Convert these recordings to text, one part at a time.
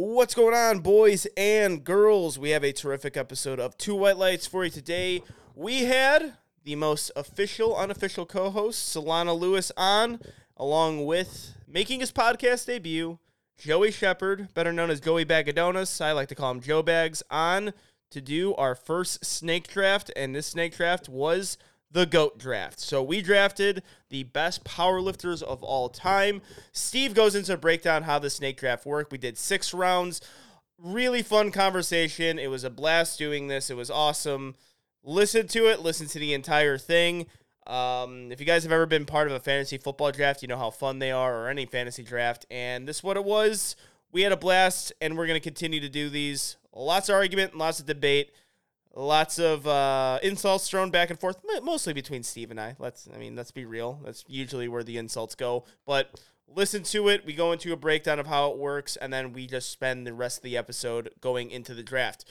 What's going on, boys and girls? We have a terrific episode of Two White Lights for you today. We had the most official, unofficial co host, Solana Lewis, on, along with making his podcast debut, Joey Shepard, better known as Joey Bagadonis. I like to call him Joe Bags, on to do our first snake draft. And this snake draft was the GOAT draft. So we drafted the best powerlifters of all time. Steve goes into a breakdown how the snake draft worked. We did six rounds. Really fun conversation. It was a blast doing this. It was awesome. Listen to it, listen to the entire thing. Um, if you guys have ever been part of a fantasy football draft, you know how fun they are, or any fantasy draft. And this is what it was. We had a blast, and we're going to continue to do these. Lots of argument, and lots of debate. Lots of uh, insults thrown back and forth, mostly between Steve and I. Let's, I mean, let's be real. That's usually where the insults go. But listen to it. We go into a breakdown of how it works, and then we just spend the rest of the episode going into the draft.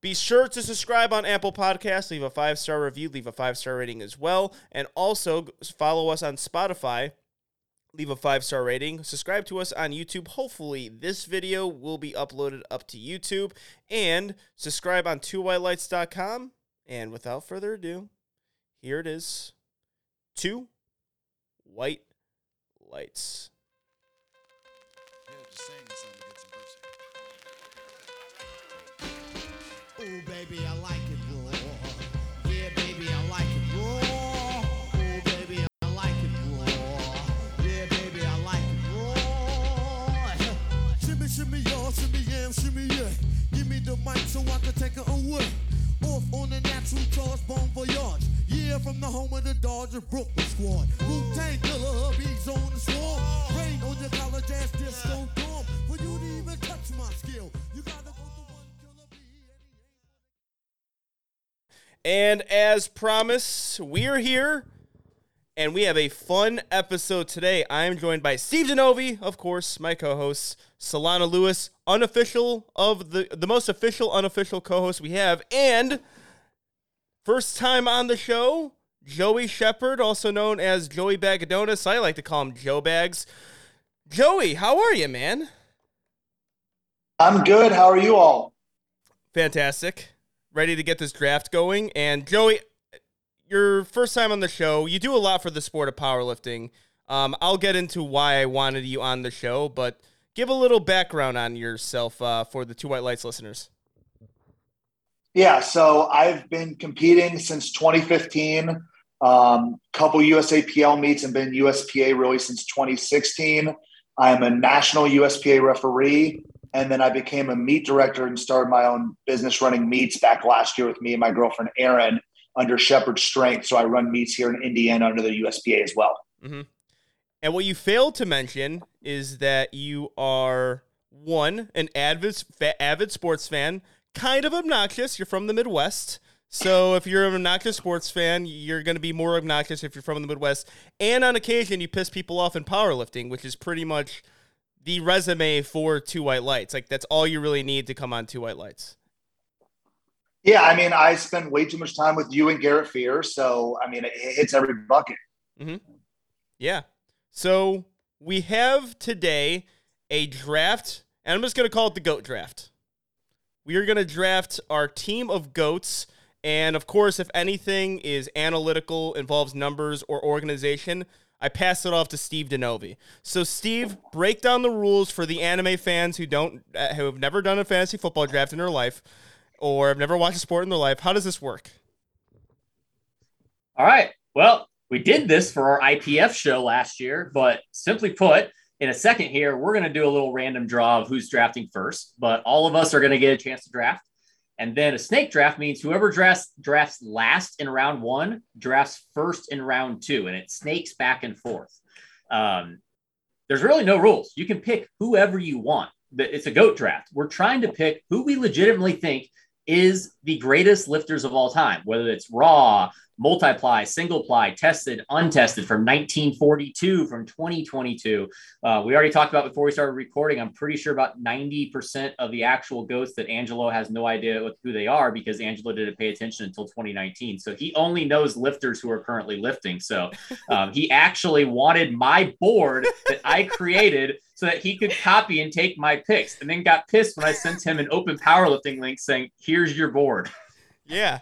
Be sure to subscribe on Apple Podcasts, leave a five star review, leave a five star rating as well, and also follow us on Spotify leave a five star rating, subscribe to us on YouTube. Hopefully, this video will be uploaded up to YouTube, and subscribe on twowhitelights.com. And without further ado, here it is two white lights. Oh, baby, I like the mic so I can take it away. Off on natural charge. Yeah, from the home of the Brooklyn squad. Wu Tang killer, hubby's on the swarm. Rain on your college ass disco dorm. For you to even touch my skill, you gotta go to one killer And as promised, we're here and we have a fun episode today. I am joined by Steve Denovi, of course, my co-host, Solana Lewis, unofficial of the the most official unofficial co-host we have, and first time on the show, Joey Shepard, also known as Joey Bagadonis. I like to call him Joe Bags. Joey, how are you, man? I'm good. How are you all? Fantastic. Ready to get this draft going. And Joey, your first time on the show. You do a lot for the sport of powerlifting. Um, I'll get into why I wanted you on the show, but give a little background on yourself uh, for the Two White Lights listeners. Yeah, so I've been competing since 2015. Um, couple USAPL meets and been USPA really since 2016. I'm a national USPA referee, and then I became a meet director and started my own business running meets back last year with me and my girlfriend Erin under Shepard Strength. So I run meets here in Indiana under the USPA as well. Mm-hmm. And what you failed to mention is that you are one an avid avid sports fan, kind of obnoxious. You're from the Midwest. So if you're an obnoxious sports fan, you're going to be more obnoxious if you're from the Midwest. And on occasion, you piss people off in powerlifting, which is pretty much the resume for Two White Lights. Like that's all you really need to come on Two White Lights. Yeah, I mean, I spend way too much time with you and Garrett Fear, so I mean, it hits every bucket. Mm-hmm. Yeah. So we have today a draft, and I'm just going to call it the GOAT draft. We are going to draft our team of GOATs. And of course, if anything is analytical, involves numbers or organization, I pass it off to Steve Denovi. So, Steve, break down the rules for the anime fans who don't, uh, who have never done a fantasy football draft in their life or have never watched a sport in their life. How does this work? All right. Well, we did this for our IPF show last year, but simply put, in a second here, we're going to do a little random draw of who's drafting first, but all of us are going to get a chance to draft. And then a snake draft means whoever drafts drafts last in round one drafts first in round two, and it snakes back and forth. Um, there's really no rules. You can pick whoever you want. It's a goat draft. We're trying to pick who we legitimately think is the greatest lifters of all time, whether it's raw, multiply, single ply, tested, untested from 1942, from 2022. Uh, we already talked about before we started recording. I'm pretty sure about 90% of the actual ghosts that Angelo has no idea who they are because Angelo didn't pay attention until 2019. So he only knows lifters who are currently lifting. So um, he actually wanted my board that I created so that he could copy and take my picks, and then got pissed when I sent him an open powerlifting link saying, "Here's your board." Yeah.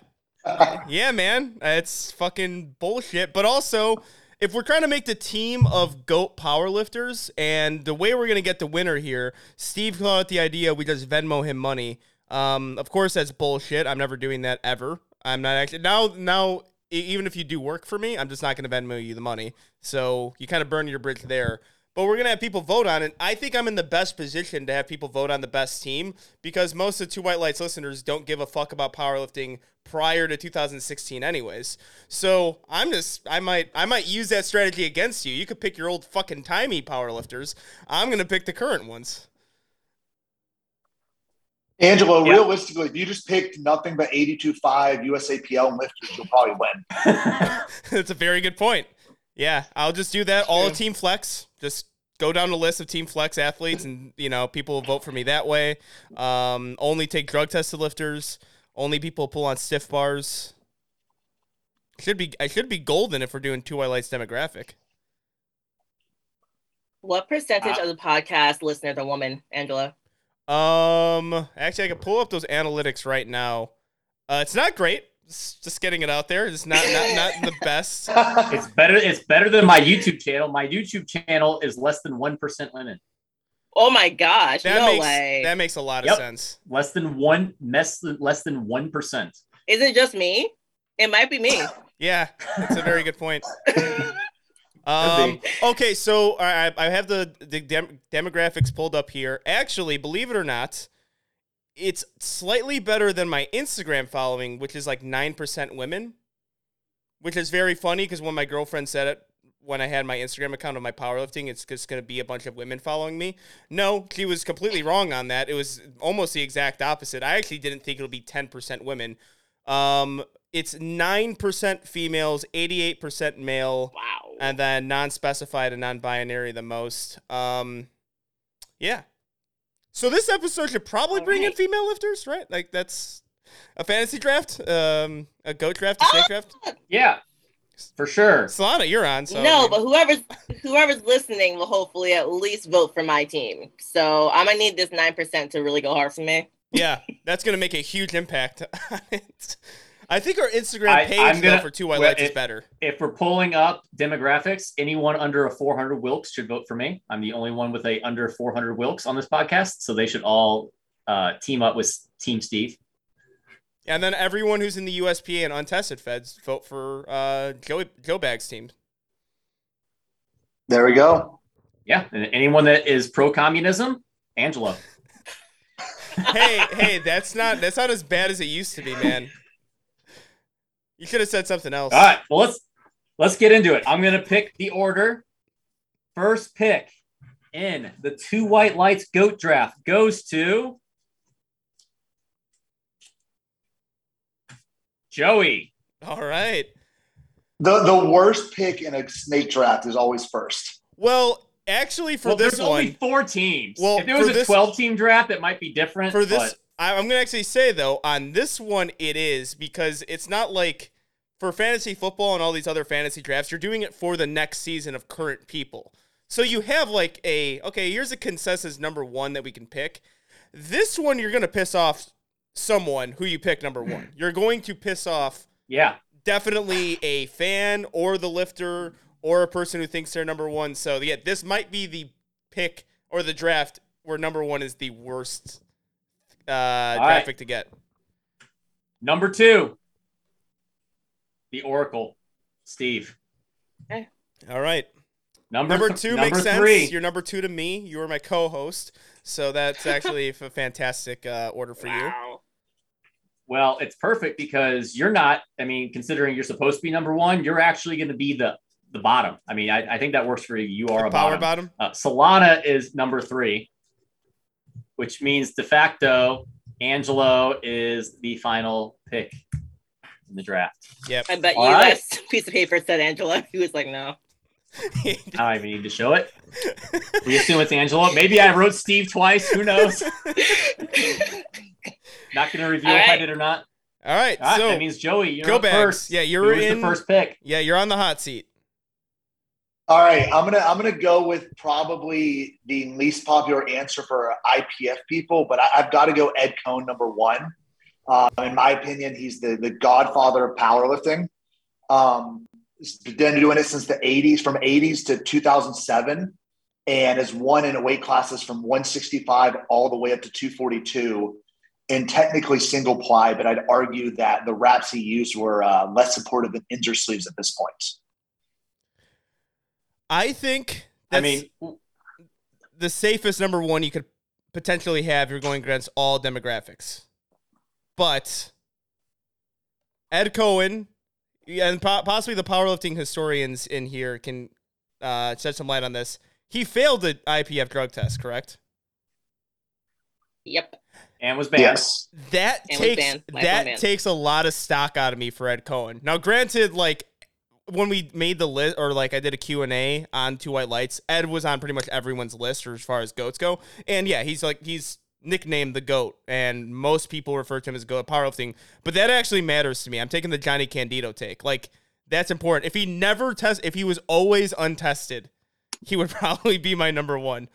Yeah, man. It's fucking bullshit. But also, if we're trying to make the team of GOAT powerlifters, and the way we're to get the winner here, Steve came out the idea we just Venmo him money. Um, of course, that's bullshit. I'm never doing that ever. I'm not actually now. Now, even if you do work for me, I'm just not to Venmo you the money. So you kind of burn your bridge there. But we're gonna have people vote on it. I think I'm in the best position to have people vote on the best team because most of the Two White Lights listeners don't give a fuck about powerlifting prior to 2016, anyways. So I'm just I might I might use that strategy against you. You could pick your old fucking timey powerlifters. I'm gonna pick the current ones. Angelo, Yeah. realistically, if you just picked nothing but 82.5 USAPL lifters, you'll probably win. That's a very good point. Yeah, I'll just do that all True. of Team Flex. Just go down the list of Team Flex athletes, and you know people will vote for me that way. Um, only take drug tested lifters. Only people pull on stiff bars. Should be I should be golden if we're doing two highlights demographic. What percentage Uh, of the podcast listeners are women, Angelo? Um, actually, I can pull up those analytics right now. Uh, it's not great. It's just getting it out there. It's not not not the best. It's better. It's better than my YouTube channel. My YouTube channel is less than one percent women. Oh my gosh, That no makes way. that makes a lot of Yep. sense. Less than one. Less than less than one percent. Is it just me? It might be me. Yeah, that's a very good point. Um, okay, so I, I have the, the dem- demographics pulled up here. Actually, believe it or not, it's slightly better than my Instagram following, which is like 9% women, which is very funny because when my girlfriend said it, when I had my Instagram account of my powerlifting, it's just going to be a bunch of women following me. No, she was completely wrong on that. It was almost the exact opposite. I actually didn't think it'll be 10% women. Um, it's 9% females, 88% male Wow. and then non-specified and non-binary the most. Um, yeah. So this episode should probably bring in female lifters, right? Like that's a fantasy draft, um, a goat draft, a snake draft. Yeah, for sure. Solana, you're on. So no, but whoever's whoever's listening will hopefully at least vote for my team. So I'm gonna need this nine percent to really go hard for me. yeah, that's gonna make a huge impact. on it. I think our Instagram I- page I'm gonna- for two white well, lights is it- better. If we're pulling up demographics, anyone under a 400 Wilks should vote for me. I'm the only one with a under 400 Wilks on this podcast, so they should all uh, team up with Team Steve. And then everyone who's in the USPA and untested feds vote for uh, Joey Joe Bag's team. There we go. Yeah, and anyone that is pro communism, Angelo. hey, hey, that's not that's not as bad as it used to be, man. You should have said something else. All right, well let's let's get into it. I'm gonna pick the order. First pick in the two white lights goat draft goes to Joey. All right. The the worst pick in a snake draft is always first. Well, actually, for well, this there's one, only four teams. Well, if it was a this- 12 team draft, it might be different. for this, but I'm gonna actually say though, on this one, it is because it's not like for fantasy football and all these other fantasy drafts, you're doing it for the next season of current people. So you have like a okay, here's a consensus number one that we can pick. This one, you're gonna piss off someone who you pick number one. You're going to piss off yeah, definitely a fan or the lifter or a person who thinks they're number one. So yeah, this might be the pick or the draft where number one is the worst uh, draft right. pick to get. number two, the Oracle, Steve. Okay. All right, Number, number th- two number makes sense. three. You're number two to me. You are my co-host, so that's actually a fantastic uh, order for you. Wow. Well, it's perfect because you're not. I mean, considering you're supposed to be number one, you're actually going to be the the bottom. I mean, I, I think that works for you. You are a Power bottom. bottom. Uh, Solana is number three, which means de facto Angelo is the final pick in the draft. Yep. I bet you All right. that piece of paper said Angelo. He was like, no. I don't even need to show it. We assume it's Angelo. Maybe I wrote Steve twice. Who knows? Not going to reveal All if I did or not. All right, All right, so that means Joey, you're Go up Bags. first. Yeah, you're Who in- the first pick. yeah, you're on the hot seat. All right, I'm gonna I'm gonna go with probably the least popular answer for IPF people, but I, have got to go Ed Coan number one. Uh, in my opinion, he's the the godfather of powerlifting. Um, he's been doing it since the 80s, from 80s to 2007, and has won in weight classes from 165 all the way up to 242 and technically single ply, but I'd argue that the wraps he used were uh, less supportive than injured sleeves at this point. I think I mean the safest number one you could potentially have. You're going against all demographics, but Ed Coan and possibly the powerlifting historians in here can uh, shed some light on this. He failed the IPF drug test, correct? Yep and was banned. Yes. That and takes that takes a lot of stock out of me for Ed Coan. Now, granted, like when we made the list or like I did a Q&A on Two White Lights, Ed was on pretty much everyone's list or as far as goats go. And yeah, he's like he's nicknamed the goat and most people refer to him as goat powerlifting, but that actually matters to me. I'm taking the Jonnie Candito take. Like that's important. If he never test if he was always untested, he would probably be my number 1.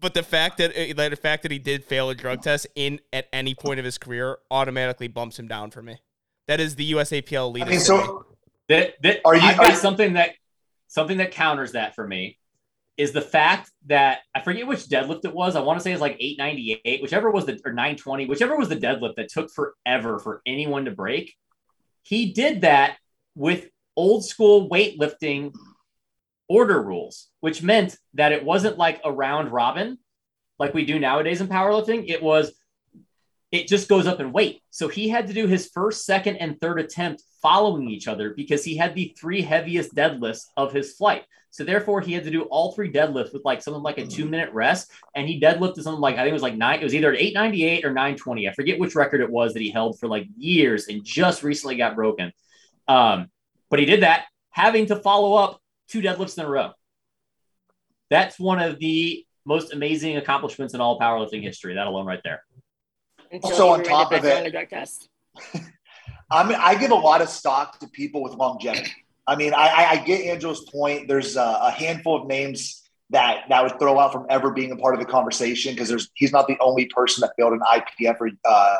But the fact that uh, the fact that he did fail a drug test in at any point of his career automatically bumps him down for me. That is the USAPL leader. I mean, so that, that are you, I've got something that something that counters that for me is the fact that I forget which deadlift it was. I want to say it's like 898, whichever was the or 920, whichever was the deadlift that took forever for anyone to break. He did that with old school weightlifting order rules, which meant that it wasn't like a round robin like we do nowadays in powerlifting. It was, it just goes up in weight. So he had to do his first, second, and third attempt following each other because he had the three heaviest deadlifts of his flight. So therefore, he had to do all three deadlifts with like something like a two minute rest, and he deadlifted something like I think it was like nine. It was either eight ninety eight or nine twenty. I forget which record it was that he held for like years and just recently got broken. Um, but he did that, having to follow up two deadlifts in a row. That's one of the most amazing accomplishments in all powerlifting history. That alone, right there. Until also, on top of it, drug test. I mean, I give a lot of stock to people with longevity. I mean, I, I get Angel's point. There's a, a, handful of names that that would throw out from ever being a part of the conversation because there's he's not the only person that failed an IPF or uh,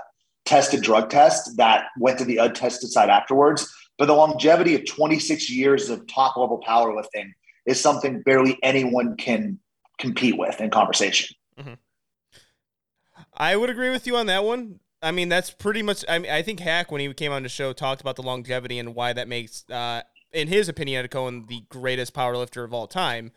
tested drug test that went to the untested side afterwards. But the longevity of 26 years of top level powerlifting is something barely anyone can compete with in conversation. Mm-hmm. I would agree with you on that one. I mean, that's pretty much. I mean, I think Haack when he came on the show talked about the longevity and why that makes, uh, in his opinion, Ed Coan the greatest powerlifter of all time.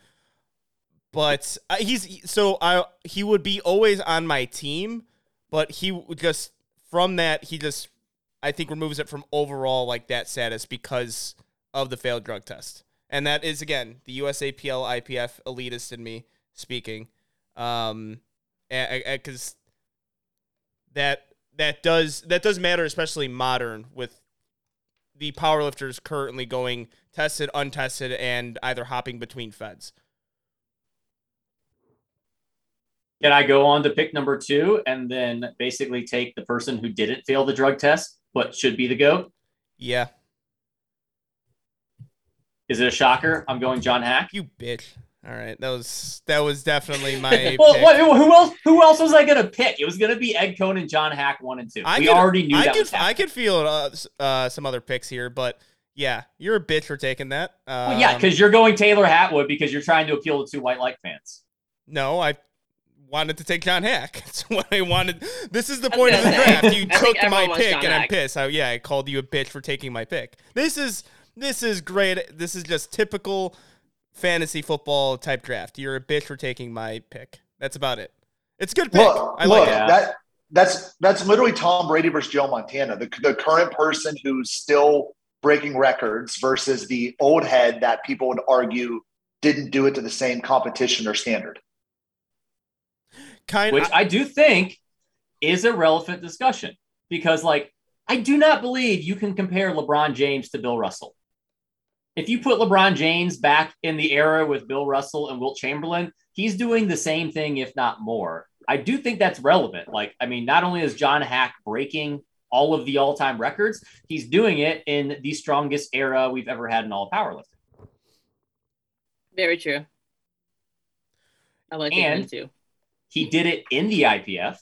But uh, he's so I he would be always on my team, but he just from that he just I think removes it from overall like that status because of the failed drug test. And that is again the USAPL IPF elitist in me speaking. Um because that that does that does matter especially modern with the powerlifters currently going tested, untested, and either hopping between feds. Can I go on to pick number two and then basically take the person who didn't fail the drug test what should be the GOAT? Yeah. Is it a shocker? I'm going John Haack. You bitch. All right, that was that was definitely my. well, what, who else? Who else was I gonna pick? It was gonna be Ed Coan and John Haack one and two. I we could, already knew I that. Could, I could feel uh, uh, some other picks here, but yeah, you're a bitch for taking that. Um, well, yeah, because you're going Taylor Atwood because you're trying to appeal to two white light fans. No, I wanted to take John Haack. That's what I wanted. This is the point of the draft. You took my pick, and I'm pissed. I, yeah, I called you a bitch for taking my pick. This is this is great. This is just typical fantasy football type draft. You're a bitch for taking my pick. That's about it. It's a good pick. Look, I like look, it. That that's that's literally Tom Brady versus Joe Montana. The the current person who's still breaking records versus the old head that people would argue didn't do it to the same competition or standard. Kind which I, I do think is a relevant discussion because, like, I do not believe you can compare LeBron James to Bill Russell. If you put LeBron James back in the era with Bill Russell and Wilt Chamberlain, he's doing the same thing, if not more. I do think that's relevant. Like, I mean, not only is John Haack breaking all of the all time records, he's doing it in the strongest era we've ever had in all powerlifting. Very true. I like And- too. He did it in the IPF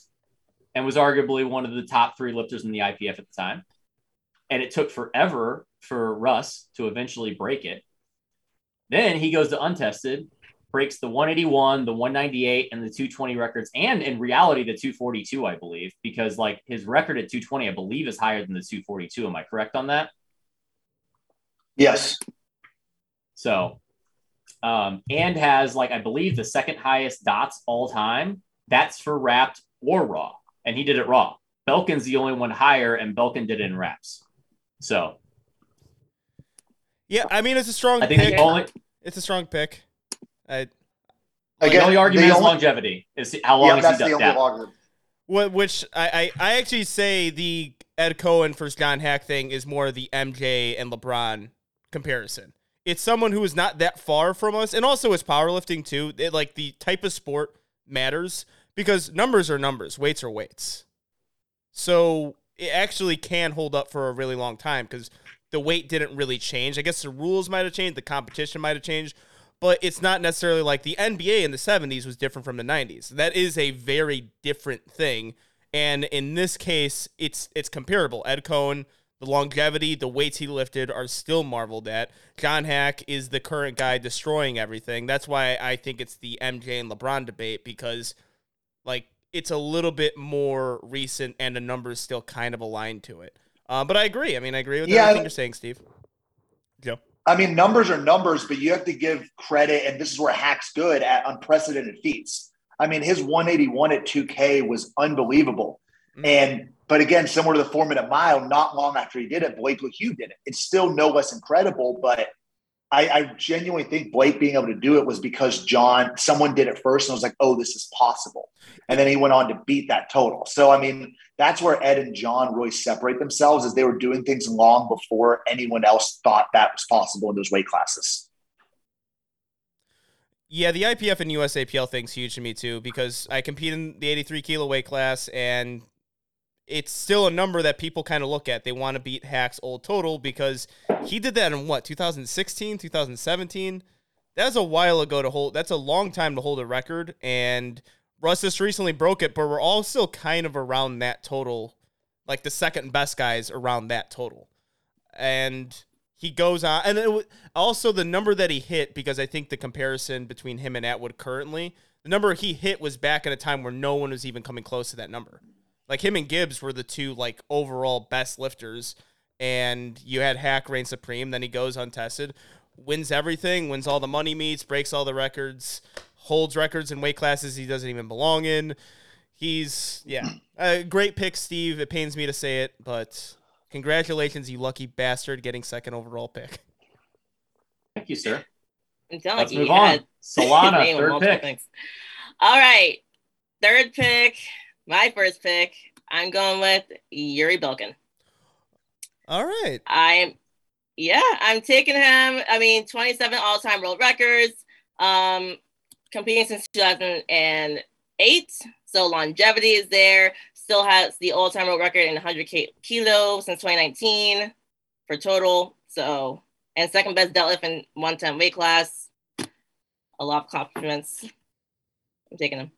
and was arguably one of the top three lifters in the IPF at the time. And it took forever for Russ to eventually break it. Then he goes to untested, breaks the 181, the 198, and the 220 records, and in reality, the 242, I believe, because like his record at 220, I believe, is higher than the 242. Am I correct on that? Yes. So, um, and has like I believe the second highest dots all time. That's for wrapped or raw, and he did it raw. Belkin's the only one higher, and Belkin did it in wraps. So Yeah, I mean it's a strong I think pick. the only It's a strong pick. I, the Again, only argument the is only- longevity. Is how long yeah, has that's he the done only that? argument. Wh- Which I, I, I actually say the Ed Coan versus John Haack thing is more the MJ and LeBron comparison. It's someone who is not that far from us, and also is powerlifting too. It, like the type of sport matters because numbers are numbers, weights are weights. So it actually can hold up for a really long time because the weight didn't really change. I guess the rules might have changed, the competition might have changed, but it's not necessarily like the NBA in the 70s was different from the 90s. That is a very different thing. And in this case, it's it's comparable. Ed Coan, the longevity, the weights he lifted are still marveled at. John Haack is the current guy destroying everything. That's why I think it's the MJ and LeBron debate because like it's a little bit more recent and the numbers still kind of aligned to it. Uh, but I agree. I mean, I agree with Yeah, everything I- you're saying, Steve. Joe. I mean, numbers are numbers, but you have to give credit, and this is where Haack's good at unprecedented feats. I mean, his 181 at 2K was unbelievable. Mhm. And but again, similar to the four minute mile, not long after he did it, Blake Lehew did it. It's still no less incredible, but I, I genuinely think Blake being able to do it was because John, someone did it first and was like, oh, this is possible. And then he went on to beat that total. So I mean, that's where Ed and John really separate themselves as they were doing things long before anyone else thought that was possible in those weight classes. Yeah, the IPF and USAPL thing's huge to me too because I compete in the 83 kilo weight class and it's still a number that people kind of look at. They want to beat Haack's old total because he did that in what 2016, 2017. That's a while ago to hold. That's a long time to hold a record, and Russ just recently broke it. But we're all still kind of around that total, like the second best guys around that total, and he goes on. And wa- also the number that he hit because I think the comparison between him and Atwood currently, the number he hit was back at a time where no one was even coming close to that number. Like him and Gibbs were the two like overall best lifters, and you had Haack reign supreme. Then he goes untested, wins everything, wins all the money meets, breaks all the records, holds records in weight classes he doesn't even belong in. He's yeah, a great pick, Steve. It pains me to say it, but congratulations, you lucky bastard, getting second overall pick. Thank you, sir. I'm telling Let's you, move you on. Solana, third pick. things. All right, third pick, my first pick. I'm going with Yuri Belkin. All right. I'm, yeah, I'm taking him. I mean, 27 all-time world records. Um, competing since 2008, so longevity is there. Still has the all-time world record in 100 ki- kilo since 2019 for total. So, and second best deadlift in 110 weight class. A lot of compliments. I'm taking him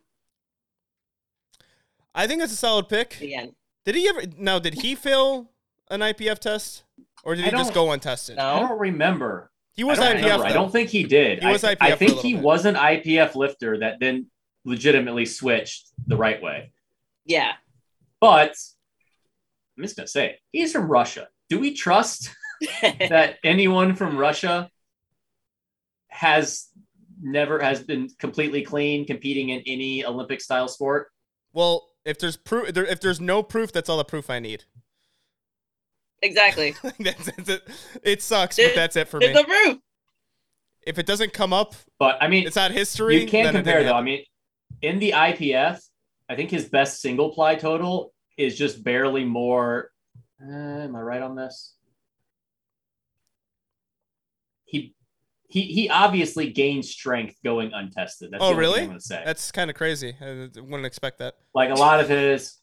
I think that's a solid pick. again. Did he ever now did he fail an IPF test? Or did he just go untested? No. I don't remember. He was I don't IPF. remember. I don't think he did. He was I, IPF I for a think he bit. was an IPF lifter that then legitimately switched the right way. Yeah. But I'm just gonna say he's from Russia. Do we trust that anyone from Russia has never has been completely clean competing in any Olympic style sport? Well, if there's proof, there, if there's no proof, that's all the proof I need. exactly. that's, that's it. It sucks, but that's it for There's me. the proof. If it doesn't come up, But I mean, it's not history. you can then it compare though. I mean, in the IPF, I think his best single ply total is just barely more. Uh, am I right on this? He he he obviously gained strength going untested. That's Oh, the only thing really? I'm gonna say. That's kind of crazy. I wouldn't expect that. like a lot of his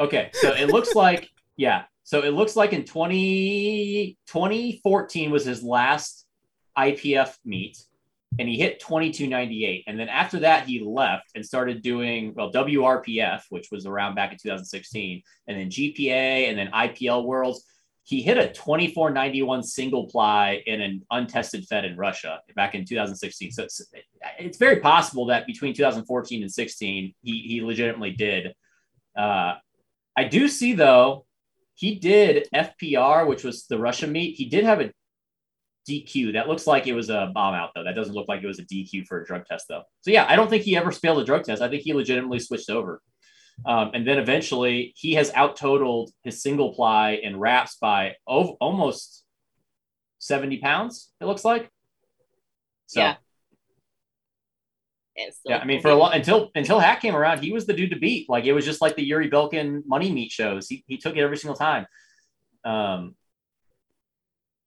okay so it looks like yeah so it looks like in 20 2014 was his last ipf meet and he hit 2298. And then after that, he left and started doing, well, WRPF, which was around back in 2016, and then GPA and then IPL Worlds. He hit a 2491 single ply in an untested fed in Russia back in 2016. So it's, it's very possible that between 2014 and 16, he, he legitimately did. Uh, I do see, though, he did FPR, which was the Russian meet. He did have a DQ. That looks like it was a bomb out though. That doesn't look like it was a DQ for a drug test though. So yeah, I don't think he ever failed a drug test. I think he legitimately switched over. Um, and then eventually he has out totaled his single ply and wraps by ov- almost 70 pounds, it looks like. So Yeah. yeah, I mean, for a long until until Haack came around, he was the dude to beat. Like it was just like the Yuri Belkin money meet shows. He he took it every single time. Um,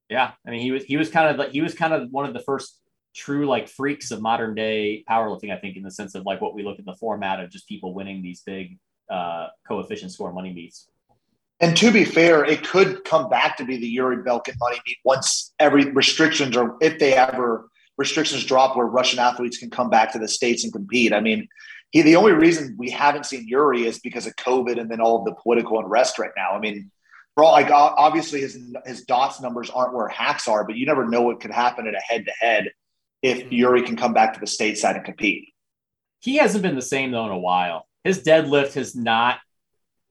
yeah, I mean, he was he was kind of like he was kind of one of the first true like freaks of modern day powerlifting. I think in the sense of like what we look at the format of just people winning these big uh, coefficient score money meets. And to be fair, it could come back to be the Yuri Belkin money meet once every restrictions or if they ever restrictions drop where Russian athletes can come back to the states and compete. I mean, he the only reason we haven't seen Yuri is because of COVID and then all of the political unrest right now. I mean, for all like obviously his his dots numbers aren't where hacks are, but you never know what could happen at a head to head if Yuri can come back to the stateside and compete. He hasn't been the same though in a while. His deadlift has not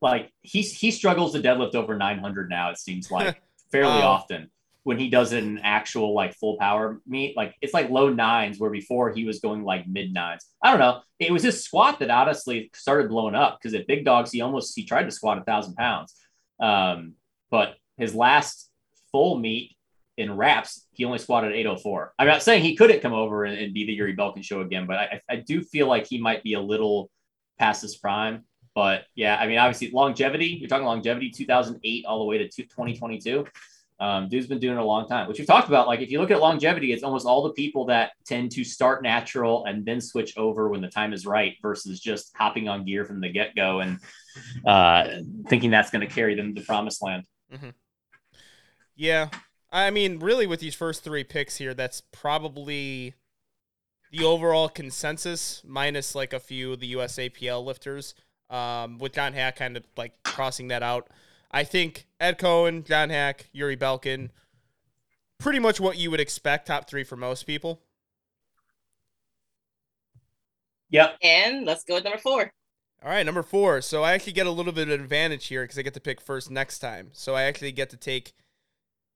like he's he struggles to deadlift over 900 now. It seems like fairly Wow. often when he does it in actual like full power meet. Like it's like low nines where before he was going like mid nines. I don't know. It was his squat that honestly started blowing up because at big dogs he almost he tried to squat a thousand pounds. Um, but his last full meet in wraps, he only squatted 804. I'm not saying he couldn't come over and, and be the Yuri Belkin show again, but I, I do feel like he might be a little past his prime. But yeah, I mean, obviously longevity, you're talking longevity 2008 all the way to 2022. Um, dude's been doing it a long time, which we've talked about. Like, if you look at longevity, it's almost all the people that tend to start natural and then switch over when the time is right versus just hopping on gear from the get go and uh, thinking that's going to carry them to the promised land. Yeah. I mean, really, with these first three picks here, that's probably the overall consensus, minus like a few of the USAPL lifters, um, with John Haack kind of like crossing that out. I think Ed Coan, John Haack, Yuri Belkin, pretty much what you would expect, top three for most people. Yep. And let's go with number four. All right, number four. So I actually get a little bit of advantage here because I get to pick first next time. So I actually get to take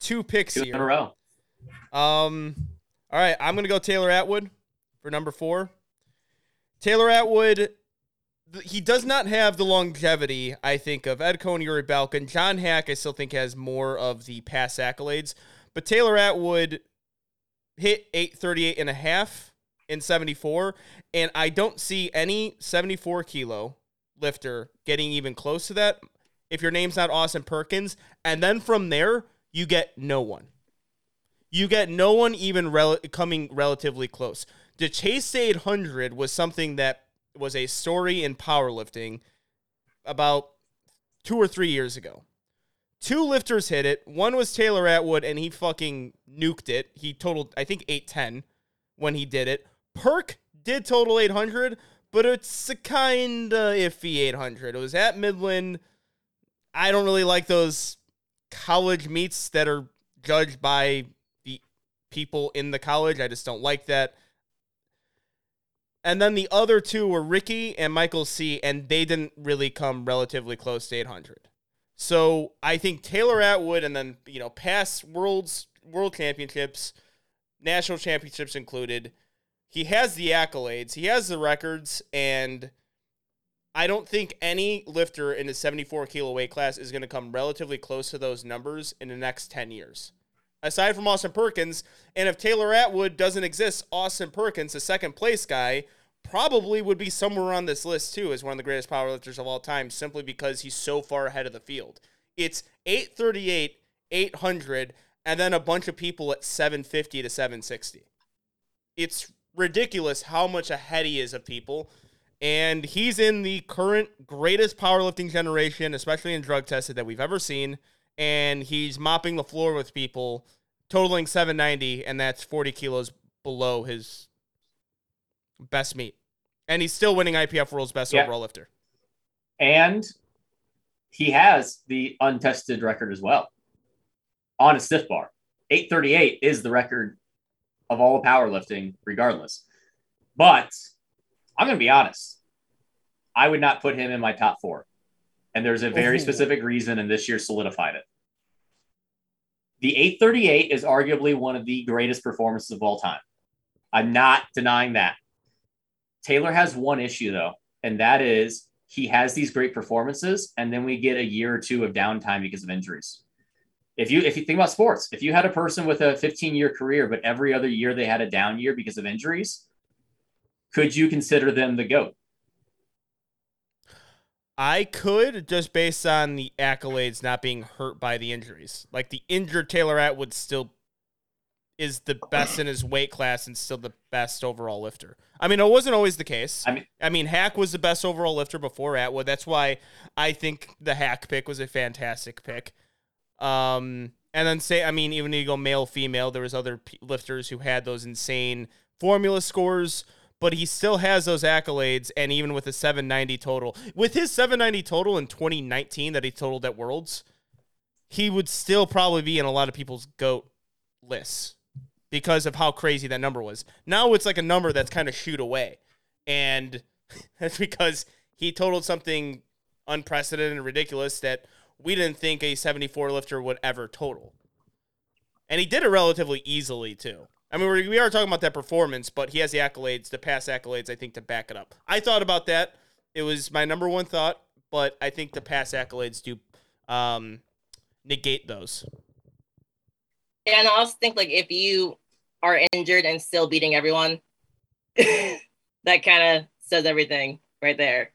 two picks Two here. in a row. Um, all right, I'm gonna go Taylor Atwood for number four. Taylor Atwood, he does not have the longevity I think of Ed Coan, Yuri Belkin, John Haack. I still think has more of the past accolades, but Taylor Atwood hit 838 and a half in 74, and I don't see any 74 kilo lifter getting even close to that. If your name's not Austin Perkins, and then from there you get no one you get no one even rel- coming relatively close. The Chase 800 was something that was a story in powerlifting about two or three years ago. Two lifters hit it. One was Taylor Atwood, and he fucking nuked it. He totaled, I think, 810 when he did it. Perk did total 800, but it's a kind of iffy 800. It was at Midland. I don't really like those college meets that are judged by the people in the college. I just don't like that. And then the other two were Ricky and Michael C, and they didn't really come relatively close to 800. So I think Taylor Atwood, and then you know, past worlds, world championships, national championships included, he has the accolades, he has the records, and I don't think any lifter in the 74 kilo weight class is going to come relatively close to those numbers in the next 10 years. Aside from Austin Perkins, and if Taylor Atwood doesn't exist, Austin Perkins, the second place guy, probably would be somewhere on this list too as one of the greatest powerlifters of all time simply because he's so far ahead of the field. It's 838, 800, and then a bunch of people at 750 to 760. It's ridiculous how much ahead he is of people. And he's in the current greatest powerlifting generation, especially in drug tested, that we've ever seen. And he's mopping the floor with people, totaling 790, and that's 40 kilos below his best meet, and he's still winning IPF World's Best Yeah. overall lifter. And he has the untested record as well on a stiff bar. 838 is the record of all powerlifting, regardless. But I'm going to be honest. I would not put him in my top four. And there's a very oh. specific reason, and this year solidified it. The 838 is arguably one of the greatest performances of all time. I'm not denying that. Taylor has one issue, though, and that is he has these great performances, and then we get a year or two of downtime because of injuries. If you if you think about sports, if you had a person with a 15 year career, but every other year they had a down year because of injuries, could you consider them the goat? I could just based on the accolades not being hurt by the injuries. Like the injured Taylor Atwood still is the best in his weight class and still the best overall lifter. I mean, it wasn't always the case. I mean- I mean, Haack was the best overall lifter before Atwood. That's why I think the Haack pick was a fantastic pick. Um, and then say, I mean, even if you go male, female, there was other p- lifters who had those insane formula scores, but he still has those accolades. And even with a 790 total, with his 790 total in 2019 that he totaled at Worlds, he would still probably be in a lot of people's goat lists because of how crazy that number was. Now it's like a number that's kind of shoot away. And that's because he totaled something unprecedented and ridiculous that we didn't think a 74 lifter would ever total. And he did it relatively easily, too. I mean, we're, we are talking about that performance, but he has the accolades, the past accolades, I think, to back it up. I thought about that. It was my number one thought, but I think the past accolades do um, negate those. Yeah, and I also think like if you are injured and still beating everyone, that kind of says everything right there.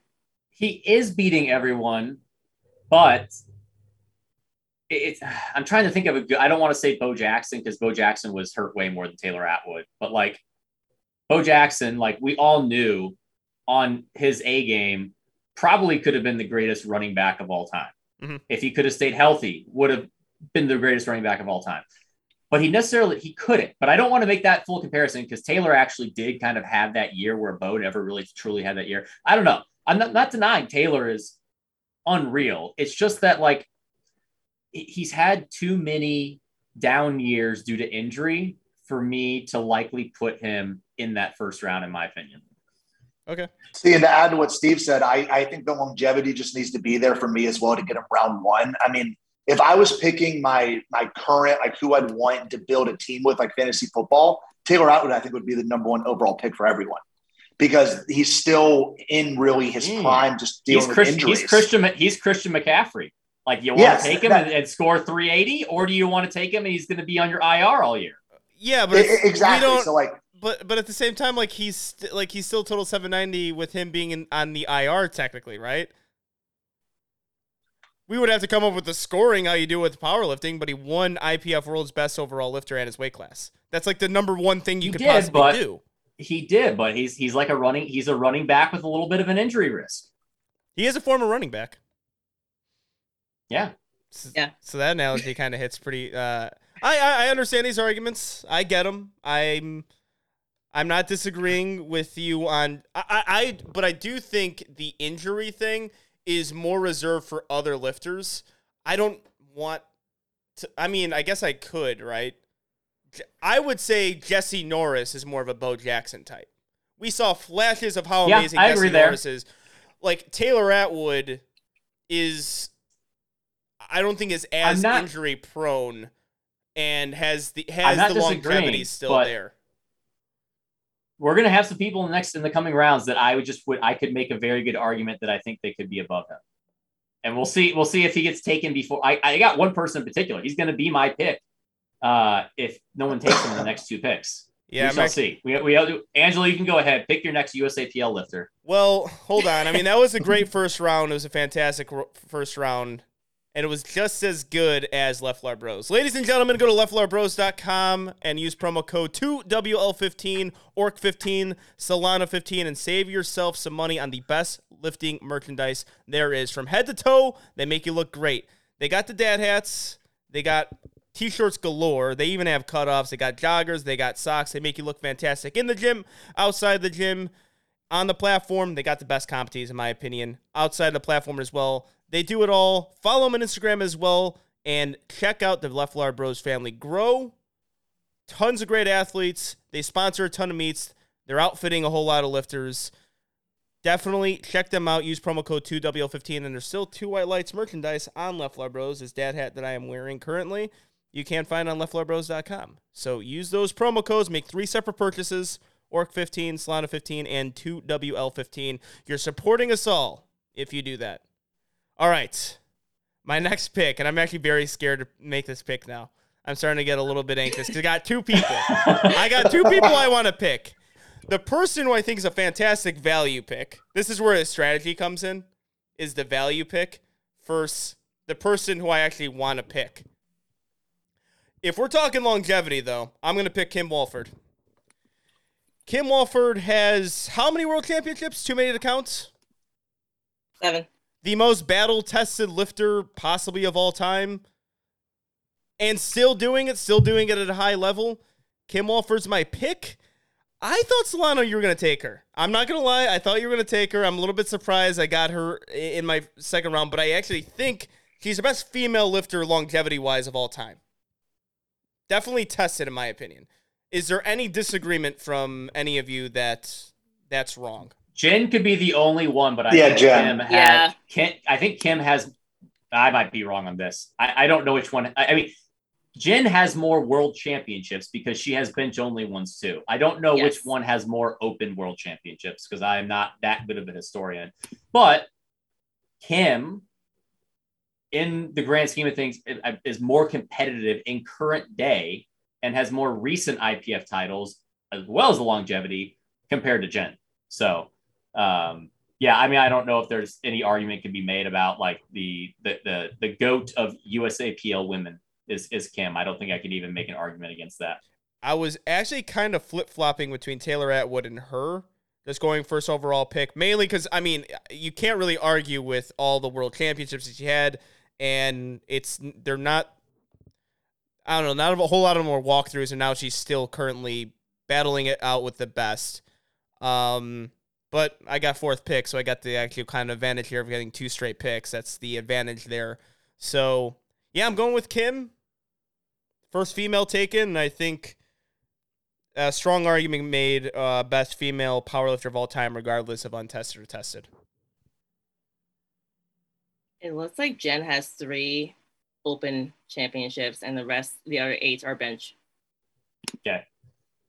he is beating everyone, but it- it's I'm trying to think of a good. I don't want to say Bo Jackson because Bo Jackson was hurt way more than Taylor Atwood, but like Bo Jackson, like we all knew on his A game, probably could have been the greatest running back of all time. Mhm. If he could have stayed healthy, would have been the greatest running back of all time. But he necessarily he couldn't. But I don't want to make that full comparison because Taylor actually did kind of have that year where Bo never really truly had that year. I don't know. I'm not, not denying Taylor is unreal. It's just that like he's had too many down years due to injury for me to likely put him in that first round, in my opinion. Okay. See, and to add to what Steve said, I, I think the longevity just needs to be there for me as well to get him round one. I mean, if I was picking my my current, like who I'd want to build a team with, like fantasy football, Taylor Atwood, I think would be the number one overall pick for everyone because he's still in really his Mm. prime, just dealing He's, with Christian, injuries. he's Christian. He's Christian McCaffrey. Like you want Yes, to take him that- and, and score 380, or do you want to take him and he's going to be on your IR all year? Yeah, but it's- exactly. So like, but but at the same time, like he's st- like he's still total 790 with him being in, on the IR technically, right? We would have to come up with the scoring how you do with powerlifting, but he won IPF World's Best overall lifter at his weight class. That's like the number one thing you He could did, possibly but- do. He did, but he's he's like a running. He's a running back with a little bit of an injury risk. He is a former running back. Yeah. S- Yeah. So that analogy kind of hits pretty. Uh, I, I I understand these arguments. I get them. I'm I'm not disagreeing with you on. I, I I but I do think the injury thing is more reserved for other lifters. I don't want to. I mean, I guess I could, right? I would say Jesse Norris is more of a Bo Jackson type. We saw flashes of how Yeah, amazing I Jesse agree. Norris is. Like Taylor Atwood is I don't think is as not- injury prone and has the has the longevity still there. We're gonna have some people in the next in the coming rounds that I would just would I could make a very good argument that I think they could be above him. And we'll see. We'll see if he gets taken before. I, I got one person in particular. He's going to be my pick uh, if no one takes him in the next two picks. Yeah, we I'm shall actually- see. We, we, Angelo, you can go ahead. Pick your next USAPL lifter. Well, hold on. I mean, that was a great first round. It was a fantastic first round, and it was just as good as Left Lar Bros. Ladies and gentlemen, go to leftlarbros.com and use promo code 2WL15, ORC15, Solana15, and save yourself some money on the best lifting merchandise there is. From head to toe, they make you look great. They got the dad hats. They got t-shirts galore. They even have cutoffs. They got joggers. They got socks. They make you look fantastic in the gym, outside the gym, on the platform. They got the best comp in my opinion. Outside the platform as well. They do it all. Follow them on Instagram as well, and check out the Left Lard Bros family grow. Tons of great athletes. They sponsor a ton of meets. They're outfitting a whole lot of lifters. Definitely check them out. Use promo code 2WL15, and there's still two white lights merchandise on Left Lard Bros. This dad hat that I am wearing currently, you can find on leftlardbros.com. So use those promo codes, make three separate purchases Orc15, Solana15, and 2WL15. You're supporting us all if you do that. All right. My next pick, and I'm actually very scared to make this pick now. I'm starting to get a little bit anxious because I got two people. I got two people I want to pick. The person who I think is a fantastic value pick, this is where his strategy comes in, is the value pick versus the person who I actually want to pick. If we're talking longevity, though, I'm going to pick Kim Walford. Kim Walford has how many world championships? Too many to count? Seven. The most battle tested lifter possibly of all time. And still doing it, still doing it at a high level. Kim Walford's my pick. I thought Solano you were going to take her. I'm not going to lie. I thought you were going to take her. I'm a little bit surprised I got her in my second round, but I actually think she's the best female lifter longevity wise of all time. Definitely tested, in my opinion. Is there any disagreement from any of you that that's wrong? Jen could be the only one, but I Yeah, think Jen. Kim had, Yeah. Kim, I think Kim has. I might be wrong on this. I, I don't know which one. I, I mean, Jen has more world championships because she has bench only ones too. I don't know Yes. which one has more open world championships because I am not that good of a historian. But Kim, in the grand scheme of things, is more competitive in current day and has more recent IPF titles as well as the longevity compared to Jen. So, um, yeah, I mean, I don't know if there's any argument can be made about like the the the, the goat of USAPL women is is Kim. I don't think I can even make an argument against that. I was actually kind of flip flopping between Taylor Atwood and her, just going first overall pick, mainly because I mean you can't really argue with all the world championships that she had, and it's they're not. I don't know, not a whole lot of were walkthroughs, and now she's still currently battling it out with the best. Um, but I got fourth pick, so I got the actual kind of advantage here of getting two straight picks. That's the advantage there. So yeah, I'm going with Kim. First female taken, I think a strong argument made uh, best female powerlifter of all time, regardless of untested or tested. It looks like Jen has three open championships, and the rest, the other eight, are bench. Yeah,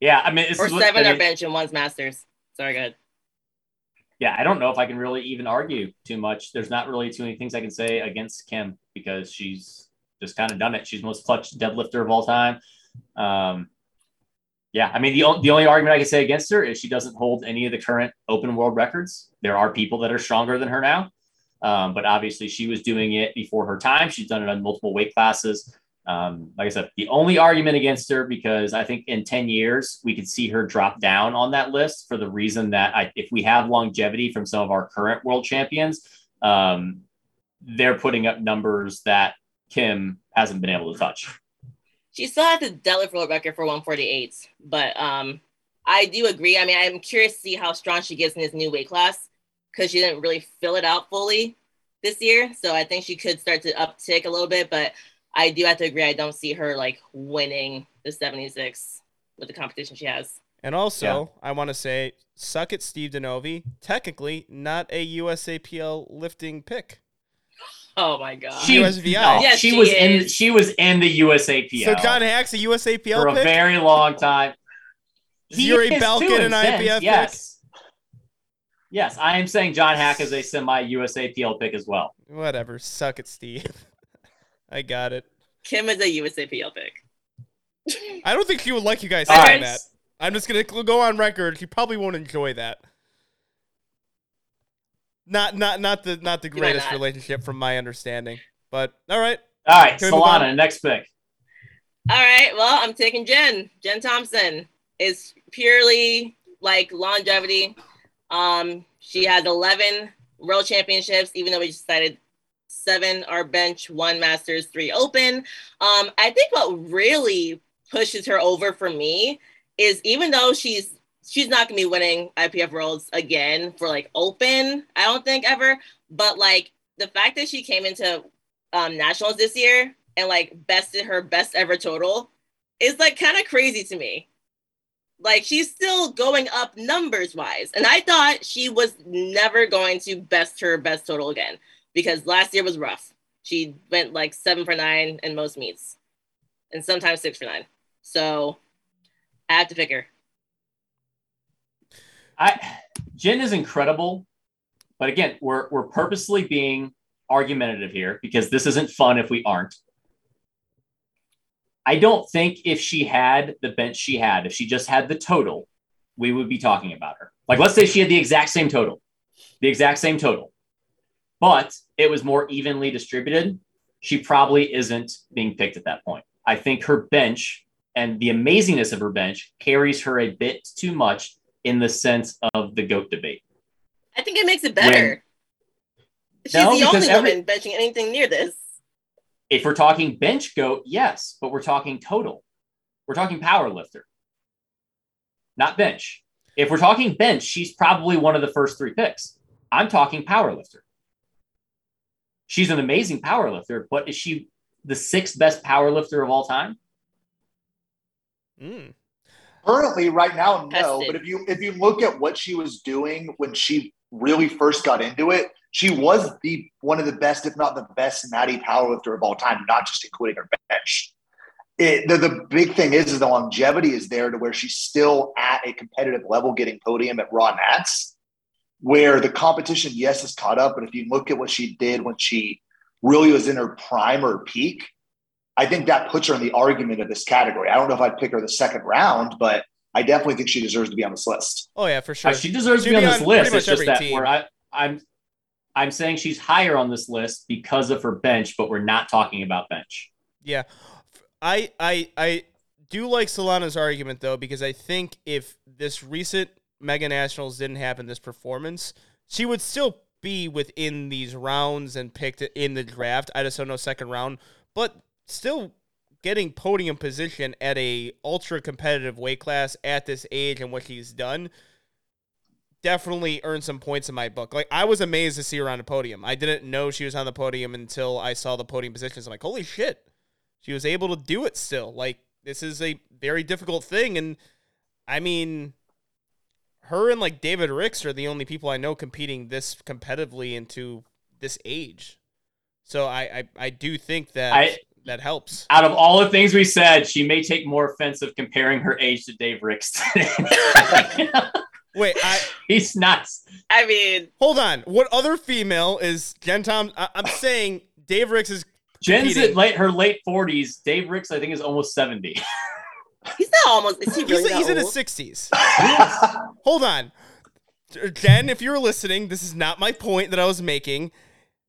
yeah. I mean, it's Or seven I are bench and one's masters. Sorry, good. Yeah, I don't know if I can really even argue too much. There's not really too many things I can say against Kim because she's just kind of done it. She's the most clutch deadlifter of all time. Um, yeah, I mean the the only argument I can say against her is she doesn't hold any of the current open world records. There are people that are stronger than her now, um, but obviously she was doing it before her time. She's done it on multiple weight classes. Um, like I said, the only argument against her because I think in ten years we could see her drop down on that list for the reason that I, if we have longevity from some of our current world champions, um, they're putting up numbers that Kim hasn't been able to touch. She still has the deadlift world record for 148, but um, I do agree. I mean, I'm curious to see how strong she gets in this new weight class because she didn't really fill it out fully this year. So I think she could start to uptick a little bit, but I do have to agree. I don't see her like winning the 76 with the competition she has. And also, I want to say, suck it, Steve Denovi. Technically, not a USAPL lifting pick. Oh my god. She, USVI. no, Yes, she, she was in she was in the USAPL So John Haack's a USAPL for a very long time. Yuri is Belkin too, in an a sense, IPF pick? Yes. Yes, I am saying John Haack is a semi USAPL pick as well. Whatever. Suck it, Steve. I got it. Kim is a USAPL pick. I don't think she would like you guys saying right. that. I'm just gonna go on record. She probably won't enjoy that. Not, not, not the, not the greatest not. relationship from my understanding. But all right, All right, Can we move on? Solana, next pick. All right. Well, I'm taking Jen. Jen Thompson is purely like longevity. Um, she has 11 world championships, even though we decided seven are bench, one Masters, three Open. Um, I think what really pushes her over for me is even though she's she's not gonna be winning IPF Worlds again for like Open, I don't think ever. But like the fact that she came into um, nationals this year and like bested her best ever total is like kind of crazy to me. Like she's still going up numbers wise. And I thought she was never going to best her best total again because last year was rough. She went like seven for nine in most meets and sometimes six for nine. So I have to pick her. I Jen is incredible, but again, we're we're purposely being argumentative here because this isn't fun if we aren't. I don't think if she had the bench she had, if she just had the total, we would be talking about her. Like, let's say she had the exact same total, the exact same total, but it was more evenly distributed. She probably isn't being picked at that point. I think her bench and the amazingness of her bench carries her a bit too much in the sense of the GOAT debate. I think it makes it better. When- She's No, the only every- woman benching anything near this. If we're talking bench GOAT, yes, but we're talking total. We're talking power lifter, not bench. If we're talking bench, she's probably one of the first three picks. I'm talking power lifter. She's an amazing power lifter, but is she the sixth best power lifter of all time? Mm. Currently, right now, no. Tested. But if you if you look at what she was doing when she really first got into it, she was the one of the best, if not the best, natty powerlifter of all time, not just including her bench. It, the, the big thing is, is the longevity is there to where she's still at a competitive level, getting podium at Raw Nats, where the competition, yes, is caught up. But if you look at what she did when she really was in her prime or peak, I think that puts her in the argument of this category. I don't know if I'd pick her the second round, but I definitely think she deserves to be on this list. Oh yeah, for sure. Uh, she deserves to She'd be on be this list. It's just that team. where I, I'm I'm saying she's higher on this list because of her bench, but we're not talking about bench. Yeah. I I I do like Solana's argument though, because I think if this recent Mega Nationals didn't happen, this performance, she would still be within these rounds and picked in the draft. I just don't know second round, but still getting podium position at a ultra competitive weight class at this age and what she's done definitely earned some points in my book. Like I was amazed to see her on the podium. I didn't know she was on the podium until I saw the podium positions. I'm like, holy shit, she was able to do it still. Like this is a very difficult thing, and I mean, her and like David Ricks are the only people I know competing this competitively into this age. So I I, I do think that I- that helps. Out of all the things we said, she may take more offense of comparing her age to Dave Ricks. Wait, I He's nuts. I mean, hold on. What other female is Jen Tom? I, I'm saying Dave Ricks is Jen's Competing. at late her late forties. Dave Ricks, I think, is almost seventy. he's not almost. Is he he's, really that he's in his sixties. Hold on, Jen. If you're listening, this is not my point that I was making.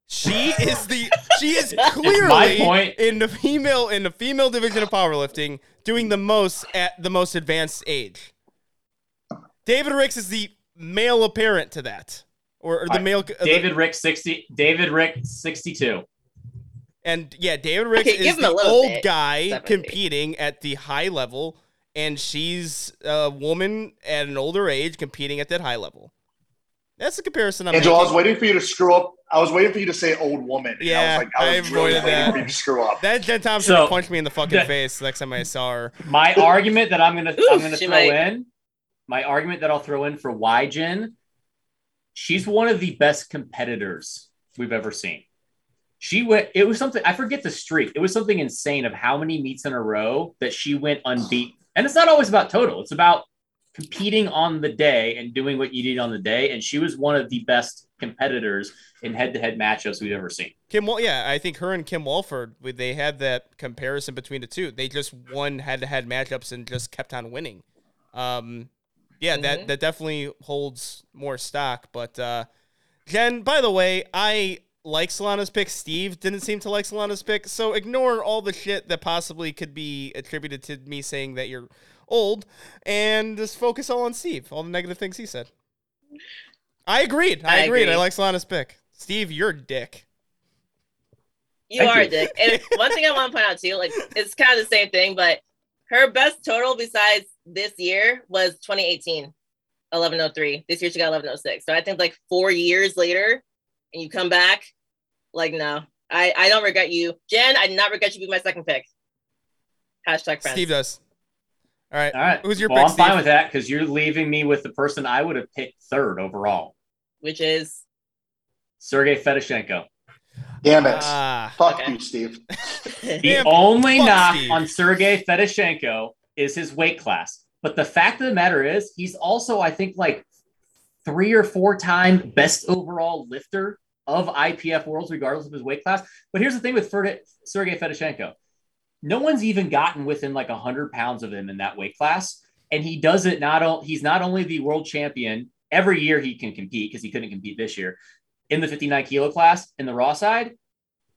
She is the she is clearly point. in the female in the female division of powerlifting doing the most at the most advanced age. David Ricks is the male apparent to that, or, or the Alright, male. uh, the- David Rick sixty. David Rick sixty two. And yeah, David Ricks Okay, is the old bit. guy 70. competing at the high level, and she's a woman at an older age competing at that high level. That's the comparison I'm Angel, I was waiting for you to screw up. I was waiting for you to say old woman. Yeah, I was like, I I was really avoided waiting that. for you to screw up. That Jen Thompson So- punched me in the fucking that- face the next time I saw her. My argument that I'm gonna Oof, I'm gonna throw might. in, my argument that I'll throw in for why Jen, she's one of the best competitors we've ever seen. She went. It was something I forget the streak. It was something insane of how many meets in a row that she went unbeaten. And it's not always about total. It's about competing on the day and doing what you did on the day. And she was one of the best competitors in head-to-head matchups we've ever seen. Kim, Wal- yeah, I think her and Kim Walford, they had that comparison between the two. They just won head-to-head matchups and just kept on winning. Um, yeah, that Mhm. that definitely holds more stock. But uh, Jen, by the way, I like Solana's pick. Steve didn't seem to like Solana's pick, so ignore all the shit that possibly could be attributed to me saying that you're old, and just focus all on Steve, all the negative things he said. I agreed. I, I agreed. I like Solana's pick. Steve, you're a dick. You Thank are you. a dick. And one thing I want to point out too, like it's kind of the same thing, but her best total besides this year was 2018, 1103. This year she got 1106. So I think like four years later, and you come back, like no, I I don't regret you, Jen. I did not regret you being my second pick. Hashtag friends. Steve does. All right. All right. Who's your well, pick, I'm fine with that because you're leaving me with the person I would have picked third overall, which is Sergey Fedosienko. Damn it. Ah, Fuck okay. you, Steve. The Damn, only knock Steve. on Sergey Fedosienko is his weight class. But the fact of the matter is, he's also, I think, like three or four time best overall lifter of IPF worlds, regardless of his weight class. But here's the thing with Sergey Fedosienko no one's even gotten within like 100 pounds of him in that weight class. And he does it not he's not only the world champion, every year he can compete because he couldn't compete this year in the 59 kilo class in the raw side.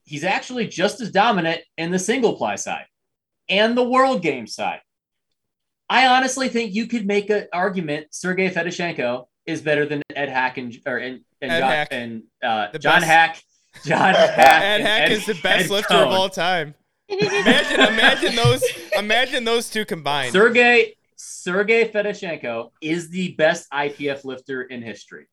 He's actually just as dominant in the single ply side and the world game side. I honestly think you could make an argument Sergey Fedosienko is better than Ed Haack and or and, and Ed John, Haack. and uh, John. Haack. John Haack. Ed Haack Ed- is the best Ed lifter Coan. of all time. Imagine, imagine those, imagine those two combined. Sergey Sergey Fedosienko is the best IPF lifter in history,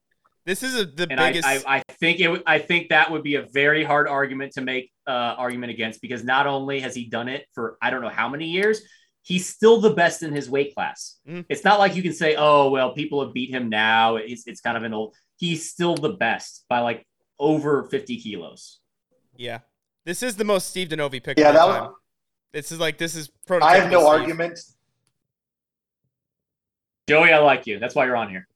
This is a, the and I, biggest. I, I think it. I think that would be a very hard argument to make uh, argument against because not only has he done it for I don't know how many years, he's still the best in his weight class. Mm. It's not like you can say, "Oh, well, people have beat him now." It's it's kind of an old. He's still the best by like over fifty kilos. yeah, this is the most Steve Denovi pick. Yeah, that all was. This is like this is. I have no Steve. argument. Joey, I like you. That's why you're on here.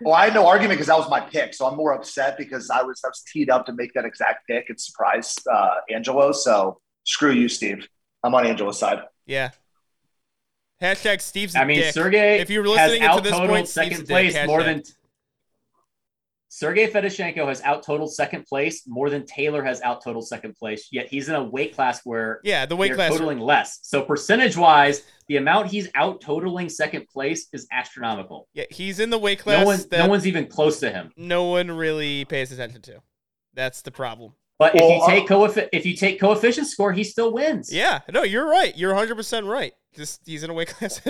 Well, I had no argument because that was my pick. So I'm more upset because I was I was teed up to make that exact pick and surprise uh, Angelo. So screw you, Steve. I'm on Angelo's side. Yeah. Hashtag Steve's. a I mean, dick. Sergey If you were has listening into this out-totaled point, Steve's second dick. place more than Sergey Fedosienko has out-totaled second place more than Taylor has out-totaled second place. Yet he's in a weight class where Yeah, the weight they're class. totaling less. So percentage-wise, the amount he's out-totaling second place is astronomical. Yeah, he's in the weight class No one, that no one's even close to him. no one really pays attention to. That's the problem. But if you take uh, coefficient, if you take coefficient score, he still wins. Yeah, no, you're right. You're 100 percent right. Just he's in a weight class.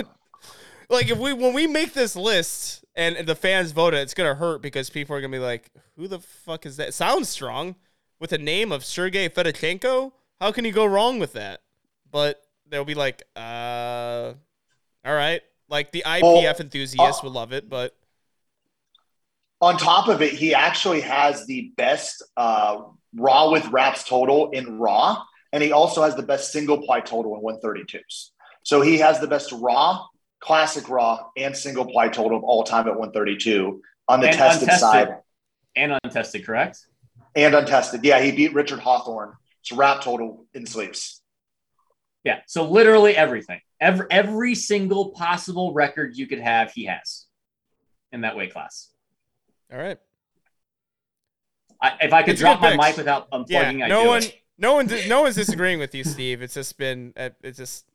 like if we when we make this list and the fans vote it, it's gonna hurt because people are gonna be like, "Who the fuck is that?" Sounds strong with the name of Sergey Fedosienko. How can you go wrong with that? But they'll be like, "Uh, all right." Like the IPF Well, enthusiasts uh, would love it, but On top of it, he actually has the best uh, raw with wraps total in raw, and he also has the best single ply total in 132s. So he has the best raw, classic raw, and single ply total of all time at 132 on the And tested untested. side And untested, correct? and untested. Yeah, he beat Richard Hawthorne. It's wrap total in sleeps. Yeah. So literally everything, every every single possible record you could have, he has in that weight class. all right. I, if I could It's drop my picks. mic without Yeah, unplugging, I no do one, it. no one, no one's disagreeing with you, Steve. It's just been, uh, it's just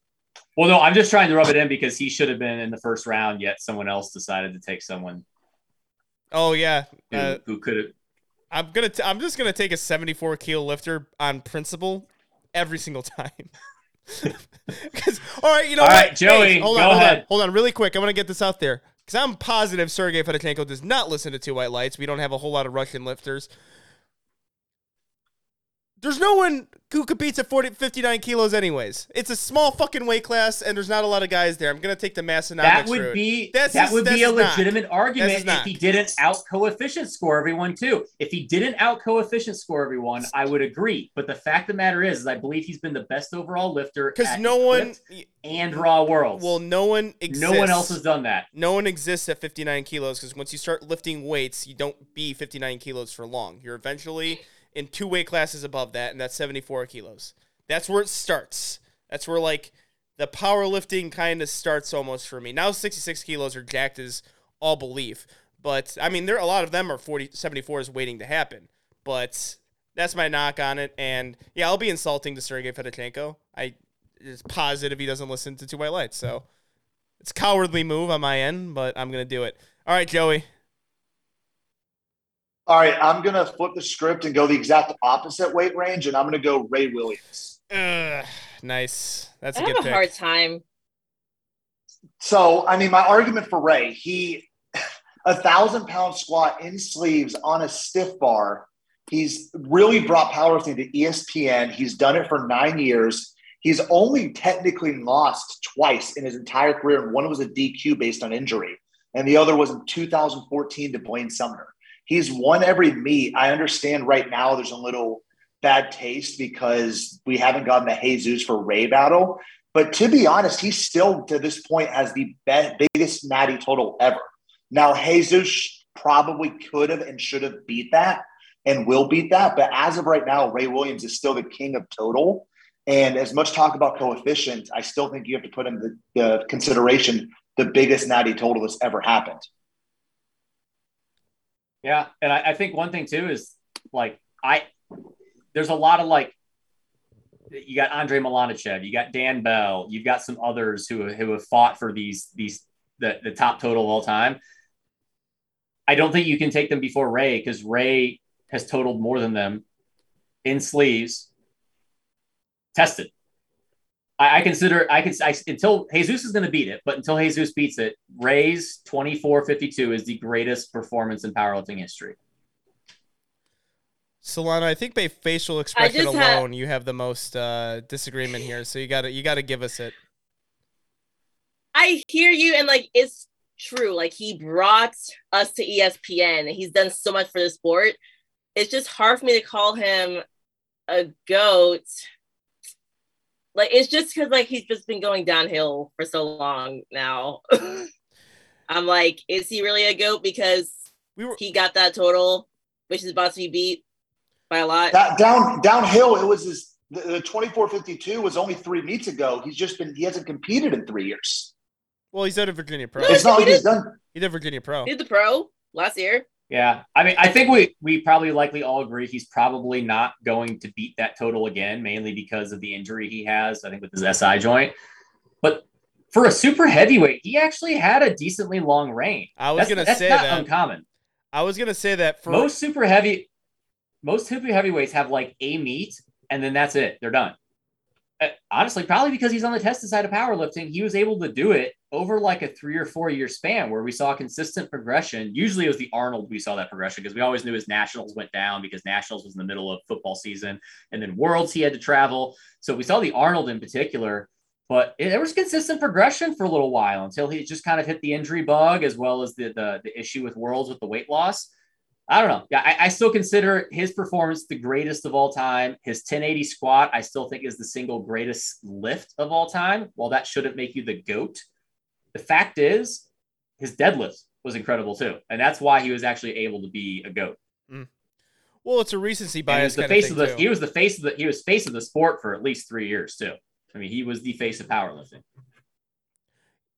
Well, no, I'm just trying to rub it in because he should have been in the first round, yet someone else decided to take someone Oh yeah, who, uh, who could have. I'm gonna. T- I'm just gonna take a 74 kilo lifter on principle every single time. Because all right, you know All what? right, Joey, hold go on, hold ahead. on, hold on, really quick. I want to get this out there because I'm positive Sergey Fedosienko does not listen to Two White Lights. We don't have a whole lot of Russian lifters. There's no one who competes at 40, 59 kilos, anyways. It's a small fucking weight class, and there's not a lot of guys there. I'm gonna take the Massenomics That would route. be That's that his- would be a legitimate argument if he didn't out coefficient score everyone too. If he didn't out coefficient score everyone, I would agree. But the fact of the matter is, is I believe he's been the best overall lifter because no one. And Raw Worlds. Well, no one exists. no one else has done that. no one exists at 59 kilos because once you start lifting weights, you don't be 59 kilos for long. You're eventually in two weight classes above that, and that's 74 kilos. That's where it starts. That's where like the powerlifting kind of starts almost for me. Now 66 kilos are jacked as all belief, but I mean there a lot of them are 40 74 is waiting to happen. But that's my knock on it, and yeah, I'll be insulting to Sergey Fedosienko. I is positive he doesn't listen to Two White Lights, so. It's cowardly move on my end, but I'm gonna do it. All right, Joey. All right, I'm gonna flip the script and go the exact opposite weight range, and I'm gonna go Ray Williams. Ugh, nice. That's I a have good a pick. hard time. So, I mean, my argument for Ray, he a thousand pound squat in sleeves on a stiff bar. He's really brought powerlifting to ESPN. He's done it for nine years. He's only technically lost twice in his entire career, and one was a DQ based on injury, and the other was in 2014 to Blaine Sumner. He's won every meet. I understand right now there's a little bad taste because we haven't gotten the Jesus for Ray battle. But to be honest, he still to this point has the biggest natty total ever. Now, Jesus probably could have and should have beat that and will beat that. But as of right now, Ray Williams is still the king of total. And as much talk about coefficient, I still think you have to put in the, the consideration the biggest natty total that's ever happened. Yeah, and I, I think one thing too is like I there's a lot of like you got Andre Malanichev, you got Dan Bell, you've got some others who who have fought for these these the the top total of all time. I don't think you can take them before Ray because Ray has totaled more than them in sleeves. Tested. I, I consider I can I, until Jesus is going to beat it, but until Jesus beats it, Ray's twenty four fifty two is the greatest performance in powerlifting history. Solana, I think by facial expression just had- alone, you have the most uh, disagreement here. So you got to you got to give us it. I hear you, and like it's true. Like he brought us to ESPN. He's done so much for the sport. It's just hard for me to call him a goat. Like it's just because like he's just been going downhill for so long now. I'm like, is he really a goat because We were he got that total, which is about to be beat by a lot? That down downhill, it was his the, the 2452 was only three meets ago. He's just been he hasn't competed in three years. well. He's at a Virginia Pro. No, It's not like he he's done. He did Virginia Pro. He did the pro last year. Yeah, I mean, I think we we probably likely all agree he's probably not going to beat that total again, mainly because of the injury he has. I think with his SI joint, but for a super heavyweight, he actually had a decently long reign. I was That's- gonna that's say not that. uncommon. I was gonna say that for most super heavy, most super heavyweights have like a meet, and then that's it. They're done. Uh, honestly, probably because he's on the tested side of powerlifting, he was able to do it over like a three or four year span where we saw consistent progression. Usually it was the Arnold we saw that progression because we always knew his nationals went down because nationals was in the middle of football season and then worlds he had to travel. So we saw the Arnold in particular, but it, there was consistent progression for a little while until he just kind of hit the injury bug as well as the, the, the issue with worlds with the weight loss. I don't know. Yeah, I, I still consider his performance the greatest of all time. His 1080 squat, I still think is the single greatest lift of all time. While that shouldn't make you the GOAT, the fact is his deadlift was incredible too. And that's why he was actually able to be a GOAT. Mm. well, it's a recency And he bias was the face of of the too. he was the face of the he was face of the sport for at least three years too. I mean, he was the face of powerlifting.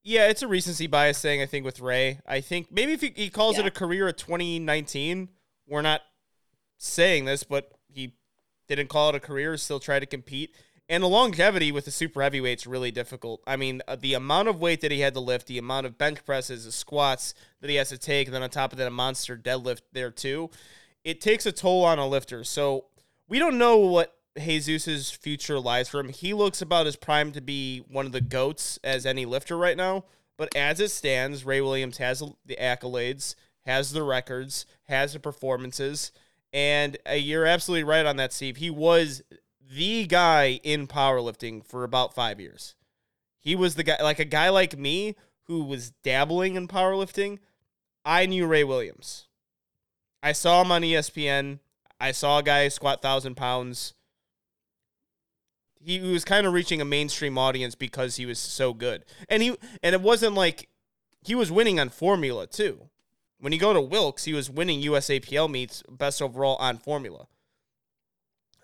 Yeah, it's a recency bias thing. I think with Ray, I think maybe if he, he calls it a career of 2019, we're not saying this, but he didn't call it a career. Still tried to compete, and the longevity with the super heavyweights really difficult. I mean, uh, the amount of weight that he had to lift, the amount of bench presses, the squats that he has to take, and then on top of that, a monster deadlift there too. It takes a toll on a lifter. So we don't know what Jesus's future lies for him. He looks about as primed to be one of the goats as any lifter right now. But as it stands, Ray Williams has the accolades, has the records, has the performances, and uh, you're absolutely right on that, Steve. He was the guy in powerlifting for about five years. He was the guy, like a guy like me who was dabbling in powerlifting. I knew Ray Williams. I saw him on ESPN. I saw a guy squat thousand pounds. He was kind of reaching a mainstream audience because he was so good, and he and it wasn't like he was winning on formula too. When you go to Wilks, he was winning USAPL meets best overall on formula.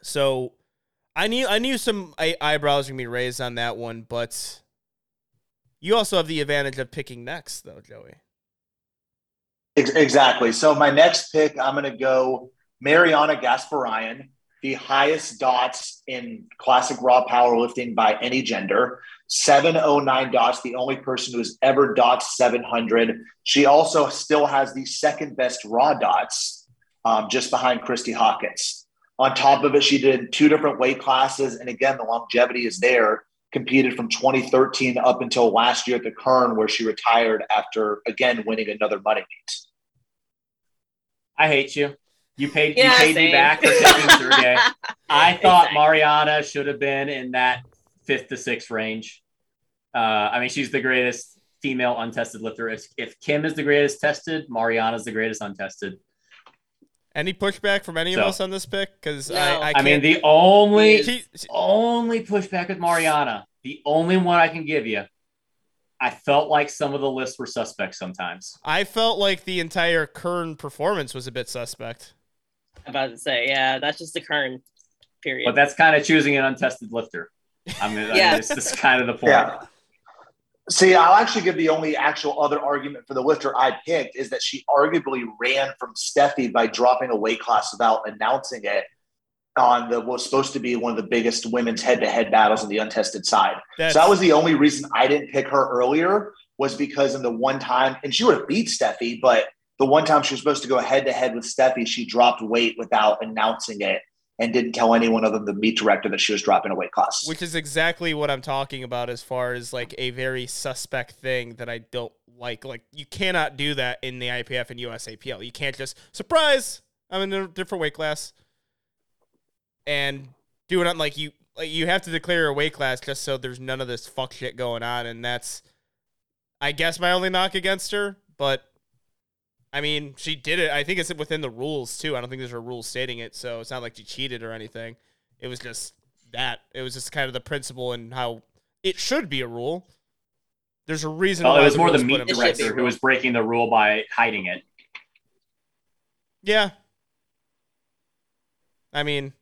So I knew I knew some eyebrows were gonna be raised on that one, but you also have the advantage of picking next, though, Joey. Exactly. So my next pick, I'm going to go Mariana Gasparyan, the highest dots in classic raw powerlifting by any gender. 709 dots, the only person who's ever dots 700. She also still has the second best raw dots um, just behind Kristy Hawkins. On top of it, she did two different weight classes. And again, the longevity is there. Competed from 2013 up until last year at the Kern, where she retired after again winning another money meet. I hate you. You paid Yeah, you paid same. me back for taking Sergey. I thought Exactly. Mariana should have been in that fifth to sixth range. Uh, I mean, she's the greatest female untested lifter. If, if Kim is the greatest tested, Mariana's the greatest untested. Any pushback from any So- of us on this pick? Because No. I, I, I, mean, the only she, she- only pushback with Mariana, the only one I can give you, I felt like some of the lists were suspect sometimes. I felt like the entire Kern performance was a bit suspect. I'm about to say, yeah, that's just the Kern period. But that's kind of choosing an untested lifter. I mean, I Yeah. mean, it's just kind of the point. Yeah. See, I'll actually give the only actual other argument for the lifter I picked is that she arguably ran from Steffi by dropping a weight class without announcing it on the what was supposed to be one of the biggest women's head-to-head battles on the untested side. That's, So that was the only reason I didn't pick her earlier was because in the one time, and she would have beat Steffi, but the one time she was supposed to go head to head with Steffi, she dropped weight without announcing it and didn't tell anyone other than the meet director that she was dropping a weight class. which is exactly what I'm talking about as far as like a very suspect thing that I don't like. Like you cannot do that in the IPF and USAPL. You can't just surprise. I'm in a different weight class, and do it on like you. Like you have to declare a weight class just so there's none of this fuck shit going on, and that's, I guess, my only knock against her. But I mean, she did it. I think it's within the rules too. I don't think there's a rule stating it, so it's not like she cheated or anything. It was just that. It was just kind of the principle and how it should be a rule. There's a reason. Well, why it was more the rules put meet in It should place. be director who was breaking the rule by hiding it. Yeah. I mean,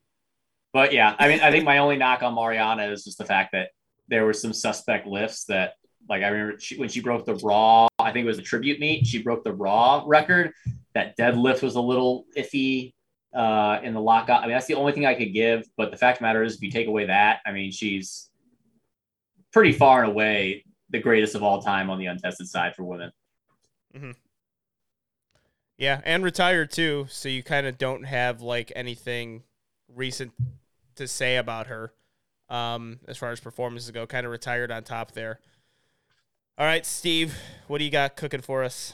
But yeah, I mean, I think my only knock on Mariana is just the fact that there were some suspect lifts that, like, I remember she, when she broke the raw, I think it was a tribute meet, she broke the raw record. That deadlift was a little iffy uh, in the lockout. I mean, that's the only thing I could give. But the fact the matter is, if you take away that, I mean, she's pretty far and away the greatest of all time on the untested side for women. yeah, and retired too, so you kind of don't have like anything recent to say about her um, as far as performances go. Kind of retired on top there. All right, Steve, what do you got cooking for us?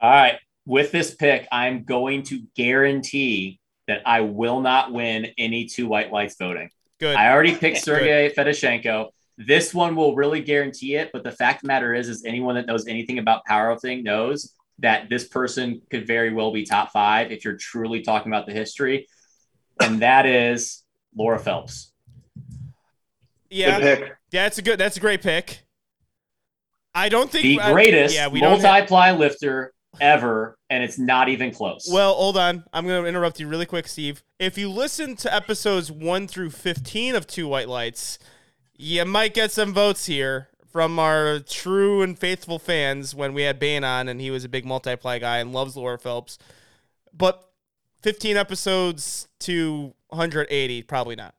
All right. With this pick, I'm going to guarantee that I will not win any two white lights voting. Good. I already picked Sergey Fedosienko. This one will really guarantee it. But the fact of the matter is, is anyone that knows anything about powerlifting knows that this person could very well be top five if you're truly talking about the history. And that is Laura Phelps. yeah, Good pick. yeah, that's a good. That's a great pick. I don't think The I- greatest yeah, we don't have- multi-ply lifter ever, and it's not even close. Well, hold on. I'm going to interrupt you really quick, Steve. If you listen to episodes 1 through 15 of Two White Lights, you might get some votes here from our true and faithful fans when we had Bane on and he was a big multiply guy and loves Laura Phelps. But 15 episodes to 180, probably not.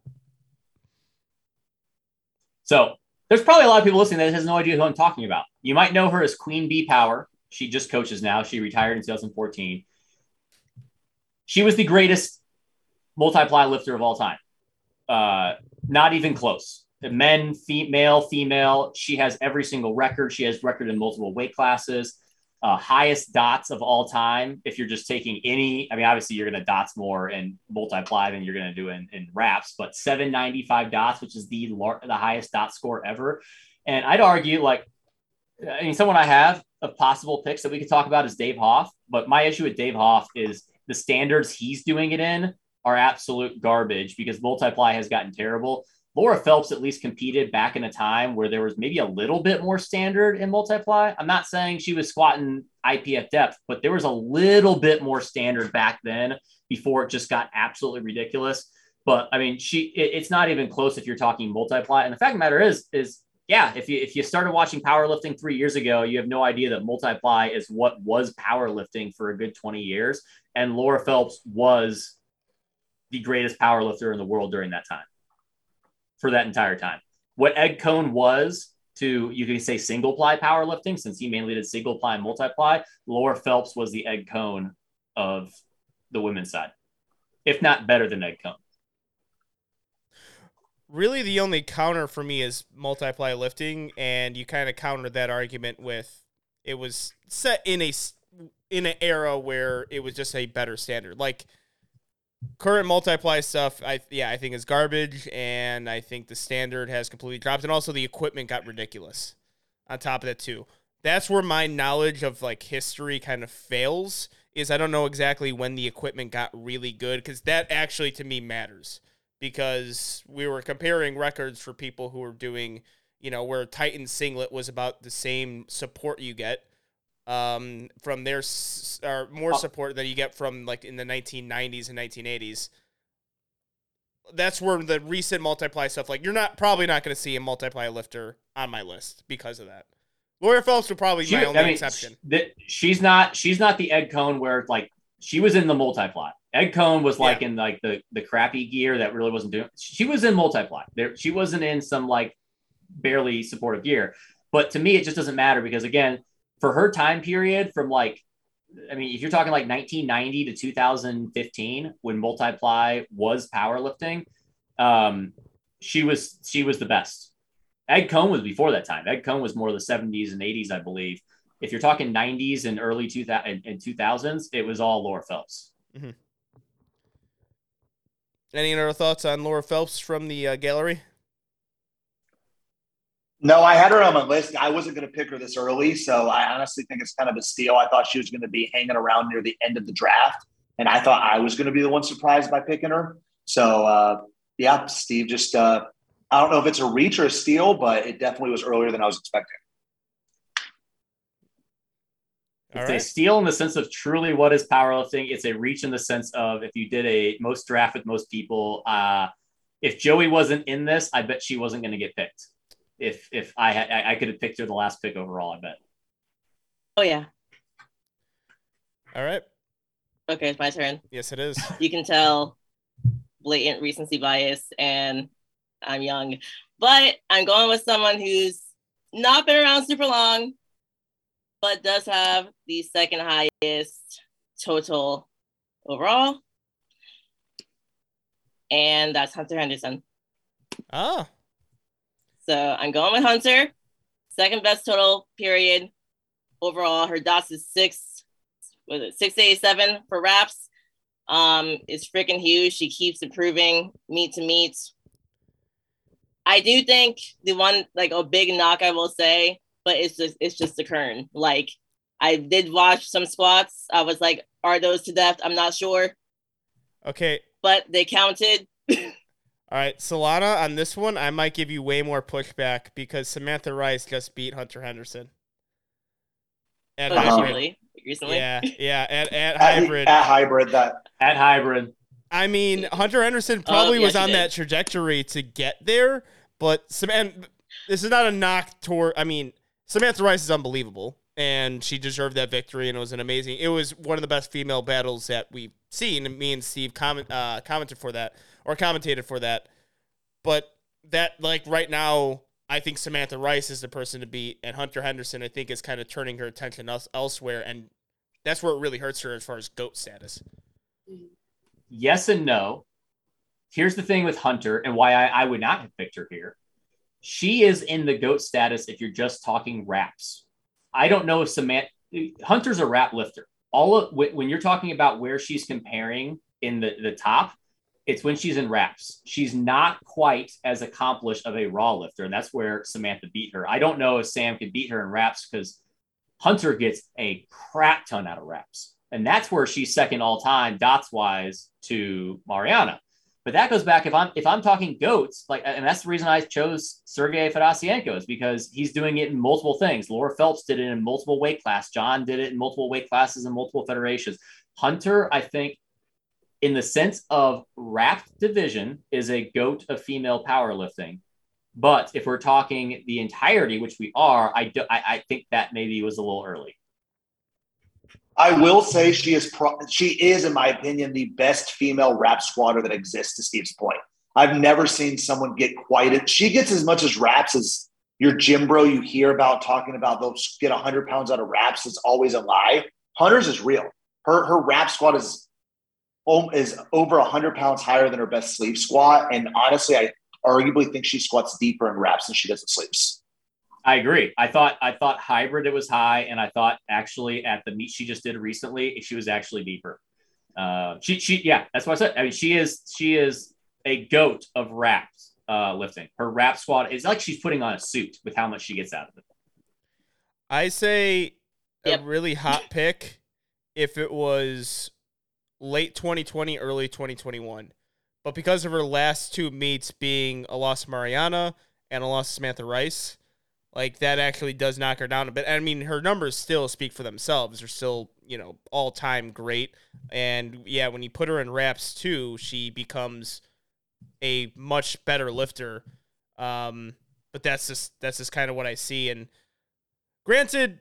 So there's probably a lot of people listening that has no idea who I'm talking about. You might know her as Queen Bee Power. She just coaches now. She retired in 2014. She was the greatest multiply lifter of all time. Uh, not even close. The Men, female, female. She has every single record. She has record in multiple weight classes. Uh, highest dots of all time. If you're just taking any, I mean, obviously you're going to dots more and multiply than you're going to do in, in wraps, but 795 dots, which is the lar- the highest dot score ever. And I'd argue, like, I mean, someone I have of possible picks that we could talk about is Dave Hoff. But my issue with Dave Hoff is the standards he's doing it in are absolute garbage because multiply has gotten terrible. Laura Phelps at least competed back in a time where there was maybe a little bit more standard in multiply. I'm not saying she was squatting IPF depth, but there was a little bit more standard back then before it just got absolutely ridiculous. But I mean, she it- it's not even close if you're talking multiply. And the fact of the matter is, is yeah, if you if you started watching powerlifting three years ago, you have no idea that multiply is what was powerlifting for a good 20 years. And Laura Phelps was the greatest powerlifter in the world during that time for that entire time. What Ed Coan was to you can say single ply powerlifting, since he mainly did single ply and multiply. Laura Phelps was the Ed Coan of the women's side, if not better than Ed Coan. Really, the only counter for me is multiply lifting, and you kind of counter that argument with it was set in a in an era where it was just a better standard. Like current multiply stuff, I yeah, I think is garbage, and I think the standard has completely dropped, and also the equipment got ridiculous. On top of that, too, that's where my knowledge of like history kind of fails. Is I don't know exactly when the equipment got really good because that actually to me matters because we were comparing records for people who were doing, you know, where Titan singlet was about the same support you get um, from their s- or more support than you get from like in the 1990s and 1980s. That's where the recent multiply stuff, like you're not probably not going to see a multiply lifter on my list because of that. Laura Phelps would probably be She- my only I mean, exception. she's not she's not the Ed Coan where like she was in the multiply. Ed Coan was like in like the the crappy gear that really wasn't doing. She was in multiply. There, she wasn't in some like barely supportive gear. But to me, it just doesn't matter because again, for her time period from like, I mean, if you're talking like 1990 to 2015 when multiply was powerlifting, um, she was she was the best. Ed Coan was before that time. Ed Coan was more of the 70s and 80s, I believe. If you're talking 90s and early 2000 and 2000s, it was all Laura Phelps. Any other thoughts on Laura Phelps from the uh, gallery? No, I had her on my list. I wasn't going to pick her this early, so I honestly think it's kind of a steal. I thought she was going to be hanging around near the end of the draft, and I thought I was going to be the one surprised by picking her. So, uh, yeah, Steve just, uh, I don't know if it's a reach or a steal, but it definitely was earlier than I was expecting. All It's a steal in the sense of truly what is powerlifting. It's a reach in the sense of if you did a most draft with most people. Uh, if Joey wasn't in this, I bet she wasn't going to get picked. If if I had, I, I could have picked her the last pick overall. I bet. Oh yeah. All right. Okay, it's my turn. Yes, it is. You can tell blatant recency bias, and I'm young, but I'm going with someone who's not been around super long, but does have the second highest total overall, and that's Hunter Henderson. Ah, So I'm going with Hunter. Second best total period overall. Her dots is six, was it six eighty seven for wraps? Um, it's freaking huge. She keeps improving meet to meet. I do think the one like a big knock I will say, but it's just it's just the Kern. Like I did watch some squats. I was like, are those to depth? I'm not sure, okay. but they counted. All right, Solana, on this one, I might give you way more pushback because Samantha Rice just beat Hunter Henderson. At Oh, hybrid. recently, recently. Yeah, yeah, at, at At, hybrid. at hybrid, that At hybrid, I mean, Hunter Henderson probably yeah, was on did. that trajectory to get there, but Samantha, this is not a knock toward. I mean, Samantha Rice is unbelievable, and she deserved that victory, and it was an amazing. It was one of the best female battles that we've seen. And me and Steve comment uh, commented for that or commentated for that, but that like right now. I think Samantha Rice is the person to beat, and Hunter Henderson, I think, is kind of turning her attention else- elsewhere, and that's where it really hurts her as far as goat status. yes and no. Here's the thing with Hunter and why I, I would not have picked her here. She is in the goat status if you're just talking wraps. I don't know if Samantha Hunter's a wrap lifter. All of when you're talking about where she's comparing in the, the top, it's when she's in wraps. She's not quite as accomplished of a raw lifter, and that's where Samantha beat her. I don't know if Sam could beat her in wraps because Hunter gets a crap ton out of reps. And that's where she's second all time dots wise to Mariana. But that goes back if I'm if I'm talking goats, like and that's the reason I chose Sergey Fedosienko is because he's doing it in multiple things. Laura Phelps did it in multiple weight class. John did it in multiple weight classes and multiple federations. Hunter, I think, in the sense of wrapped division, is a goat of female powerlifting. But if we're talking the entirety, which we are, I, do, I, I think that maybe was a little early. I will say she is pro- she is, in my opinion, the best female wrap squatter that exists. To Steve's point, I've never seen someone get quite it. She gets as much as wraps as your gym bro you hear about talking about. They'll get hundred pounds out of wraps. It's always a lie. Hunter's is real. Her her wrap squat is is over 100 pounds higher than her best sleeve squat. And honestly, I arguably think she squats deeper in wraps than she does in sleeves. I agree. I thought I thought hybrid it was high, and I thought actually at the meet she just did recently, she was actually deeper. Uh, she she yeah, that's what I said. I mean, she is she is a goat of wraps uh, lifting. Her wrap squat is like she's putting on a suit with how much she gets out of it. I say Yep. a really hot pick if it was late 2020, early 2021. But because of her last two meets being a loss to Mariana and a loss to Samantha Rice, like that actually does knock her down a bit. I mean, her numbers still speak for themselves. They're still, you know, all time great. And yeah, when you put her in wraps too, she becomes a much better lifter. Um, but that's just that's just kind of what I see. And granted,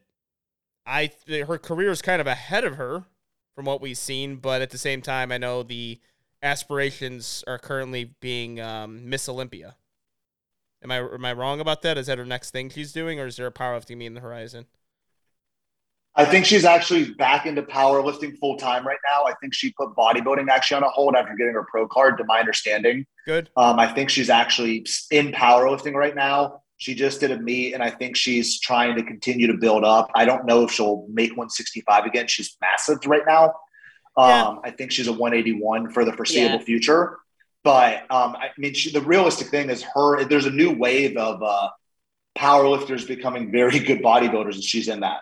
I her career is kind of ahead of her from what we've seen, but at the same time, I know the aspirations are currently being um, Miss Olympia. Am I am I wrong about that? Is that her next thing she's doing, or is there a powerlifting meet in the horizon? I think she's actually back into powerlifting full time right now. I think she put bodybuilding actually on a hold after getting her pro card, to my understanding. Good. Um, I think she's actually in powerlifting right now. She just did a meet, and I think she's trying to continue to build up. I don't know if she'll make 165 again. She's massive right now. Um, Yeah. I think she's a 181 for the foreseeable Yeah. future. But um, I mean, she, the realistic thing is her. There's a new wave of uh, powerlifters becoming very good bodybuilders, and she's in that.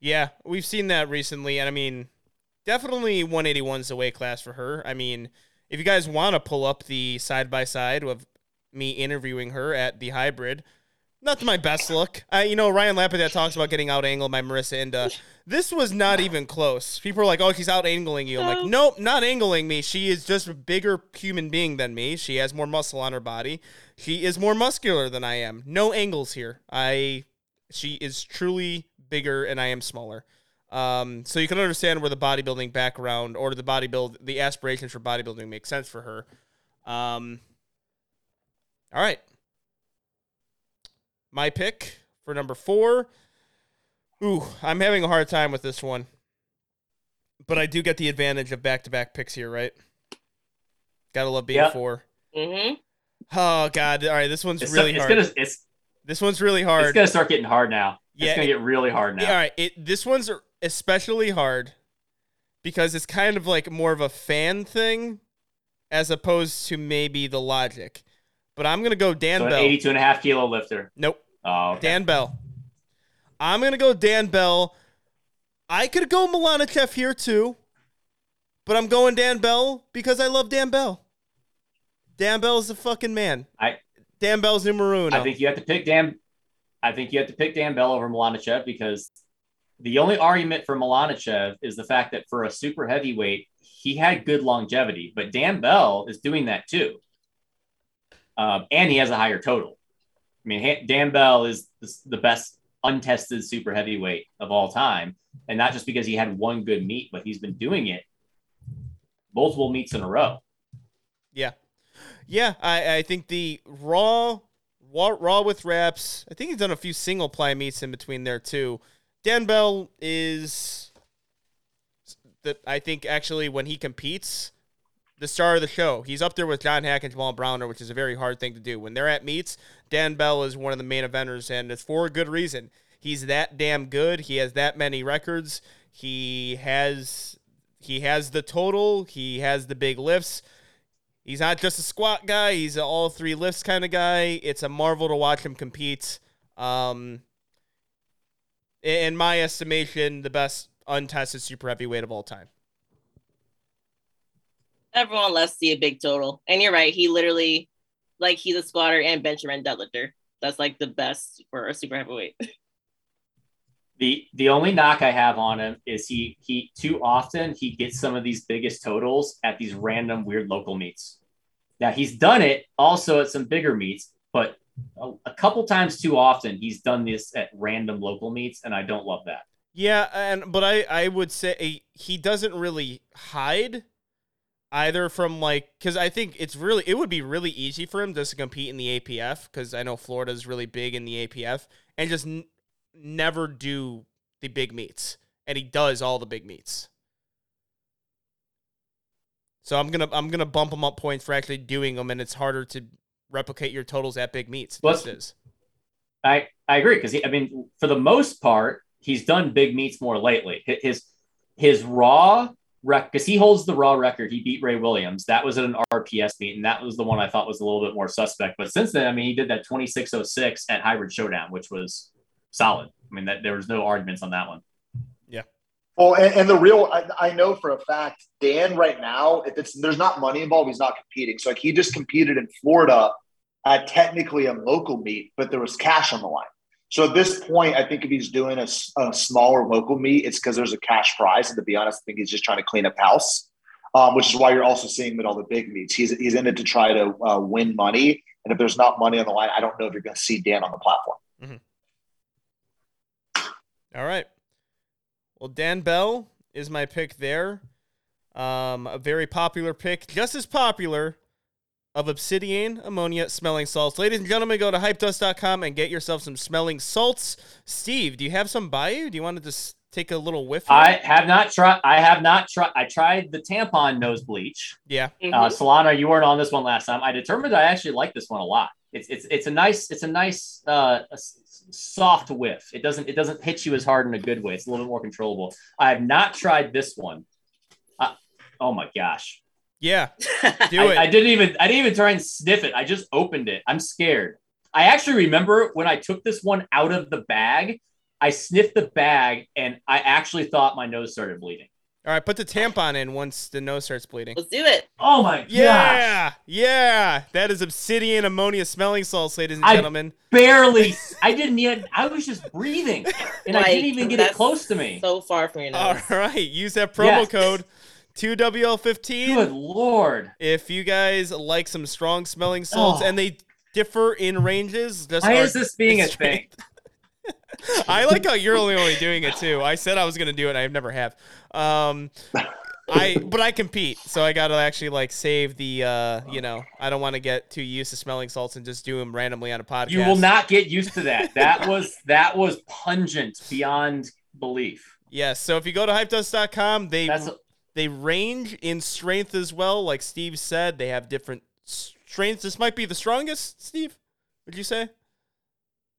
Yeah, we've seen that recently, and I mean, definitely 181 is the weight class for her. I mean, if you guys want to pull up the side by side of me interviewing her at the hybrid, not my best look. I, you know, Ryan Lapadat talks about getting out angled by Marissa Inda. This was not even close. People are like, "Oh, she's out angling you." I'm like, "Nope, not angling me. She is just a bigger human being than me. She has more muscle on her body. She is more muscular than I am. No angles here. I she is truly bigger and I am smaller. Um, so you can understand where the bodybuilding background or the bodybuild the aspirations for bodybuilding make sense for her. Um, all right. My pick for number four. Ooh, I'm having a hard time with this one. But I do get the advantage of back to back picks here, right? Gotta love being Yeah. four. Mm-hmm. Oh god. All right, this one's It's, really it's hard. gonna it's this one's really hard. it's gonna start getting hard now. Yeah, it's gonna get really hard now. Yeah, all right. It this one's especially hard because it's kind of like more of a fan thing as opposed to maybe the logic. But I'm gonna go Dan so Bell. 82 and a half kilo lifter. Nope, Oh, okay. Dan Bell. I'm gonna go Dan Bell. I could go Malanichev here too, but I'm going Dan Bell because I love Dan Bell. Dan Bell's the fucking man. I- Dan Bell's numero uno. I think you have to pick Dan. I think you have to pick Dan Bell over Malanichev because the only argument for Malanichev is the fact that for a super heavyweight, he had good longevity, but Dan Bell is doing that too. Um, and he has a higher total. I mean, Dan Bell is the, best untested super heavyweight of all time. And not just because he had one good meet, but he's been doing it multiple meets in a row. Yeah. Yeah, I, I think the raw, raw raw with reps. I think he's done a few single ply meets in between there too. Dan Bell is the I think actually when he competes, the star of the show. He's up there with John Haack and Jamal Browner, which is a very hard thing to do. When they're at meets, Dan Bell is one of the main eventers, and it's for a good reason. He's that damn good. He has that many records. He has he has the total. He has the big lifts. He's not just a squat guy. He's an all three lifts kind of guy. It's a marvel to watch him compete. Um, in my estimation, the best untested super heavyweight of all time. Everyone loves to see a big total. And you're right. He literally, like, he's a squatter and bencher and deadlifter. That's like the best for a super heavyweight. The the only knock I have on him is he he too often he gets some of these biggest totals at these random weird local meets. Now he's done it also at some bigger meets, but a, a couple times too often he's done this at random local meets, and I don't love that. Yeah, and but I I would say he doesn't really hide either from like because I think it's really it would be really easy for him just to compete in the APF because I know Florida is really big in the APF and just n- never do the big meets and he does all the big meets. So I'm gonna I'm gonna bump him up points for actually doing them, and it's harder to replicate your totals at big meets. Let's- This is I I agree because I mean, for the most part, he's done big meets more lately. His his raw rec because he holds the raw record. He beat Ray Williams. That was at an RPS meet, and that was the one I thought was a little bit more suspect. But since then, I mean, he did that twenty six oh six at Hybrid Showdown, which was solid. I mean, that there was no arguments on that one. Yeah. Well, and, and the real, I, I know for a fact, Dan right now, if it's there's not money involved, he's not competing. So like he just competed in Florida at technically a local meet, but there was cash on the line. So at this point, I think if he's doing a smaller local meet, it's because there's a cash prize. And to be honest, I think he's just trying to clean up house, um, which is why you're also seeing him at all the big meets. He's he's in it to try to uh, win money. And if there's not money on the line, I don't know if you're going to see Dan on the platform. all right. Well, Dan Bell is my pick there. Um, a very popular pick, just as popular of obsidian ammonia smelling salts. Ladies and gentlemen, go to hypedust.com and get yourself some smelling salts. Steve, do you have some by you? Do you want to just take a little whiff? here? I have not tried. I have not tried. I tried the tampon nose bleach. yeah. Mhm. Uh, Solana, you weren't on this one last time. I determined I actually like this one a lot. It's it's it's a nice it's a nice uh, a s- soft whiff. It doesn't it doesn't hit you as hard in a good way. It's a little bit more controllable. I have not tried this one. Uh, oh my gosh! Yeah. Do I, it. I didn't even I didn't even try and sniff it. I just opened it. I'm scared. I actually remember when I took this one out of the bag. I sniffed the bag and I actually thought my nose started bleeding. All right, put the tampon in once the nose starts bleeding. Let's do it. Oh my gosh! Yeah, yeah. That is obsidian ammonia smelling salts, ladies and I- gentlemen. barely. I didn't even. I was just breathing, and I didn't even get it close to me. So far from your All nose. right, use that promo Yes. code 2WL15 Good lord! if you guys like some strong smelling salts, Oh. and they differ in ranges. Just Why is this being a thing? I like how you're only only doing it too. I said I was gonna do it. I never have. Um, I but I compete, so I gotta actually like save the. Uh, you know, I don't want to get too used to smelling salts and just do them randomly on a podcast. You will not get used to that. That was that was pungent beyond belief. Yes. So if you go to hypedust.com, they That's they range in strength as well. Like Steve said, they have different strengths. This might be the strongest. Steve, would you say?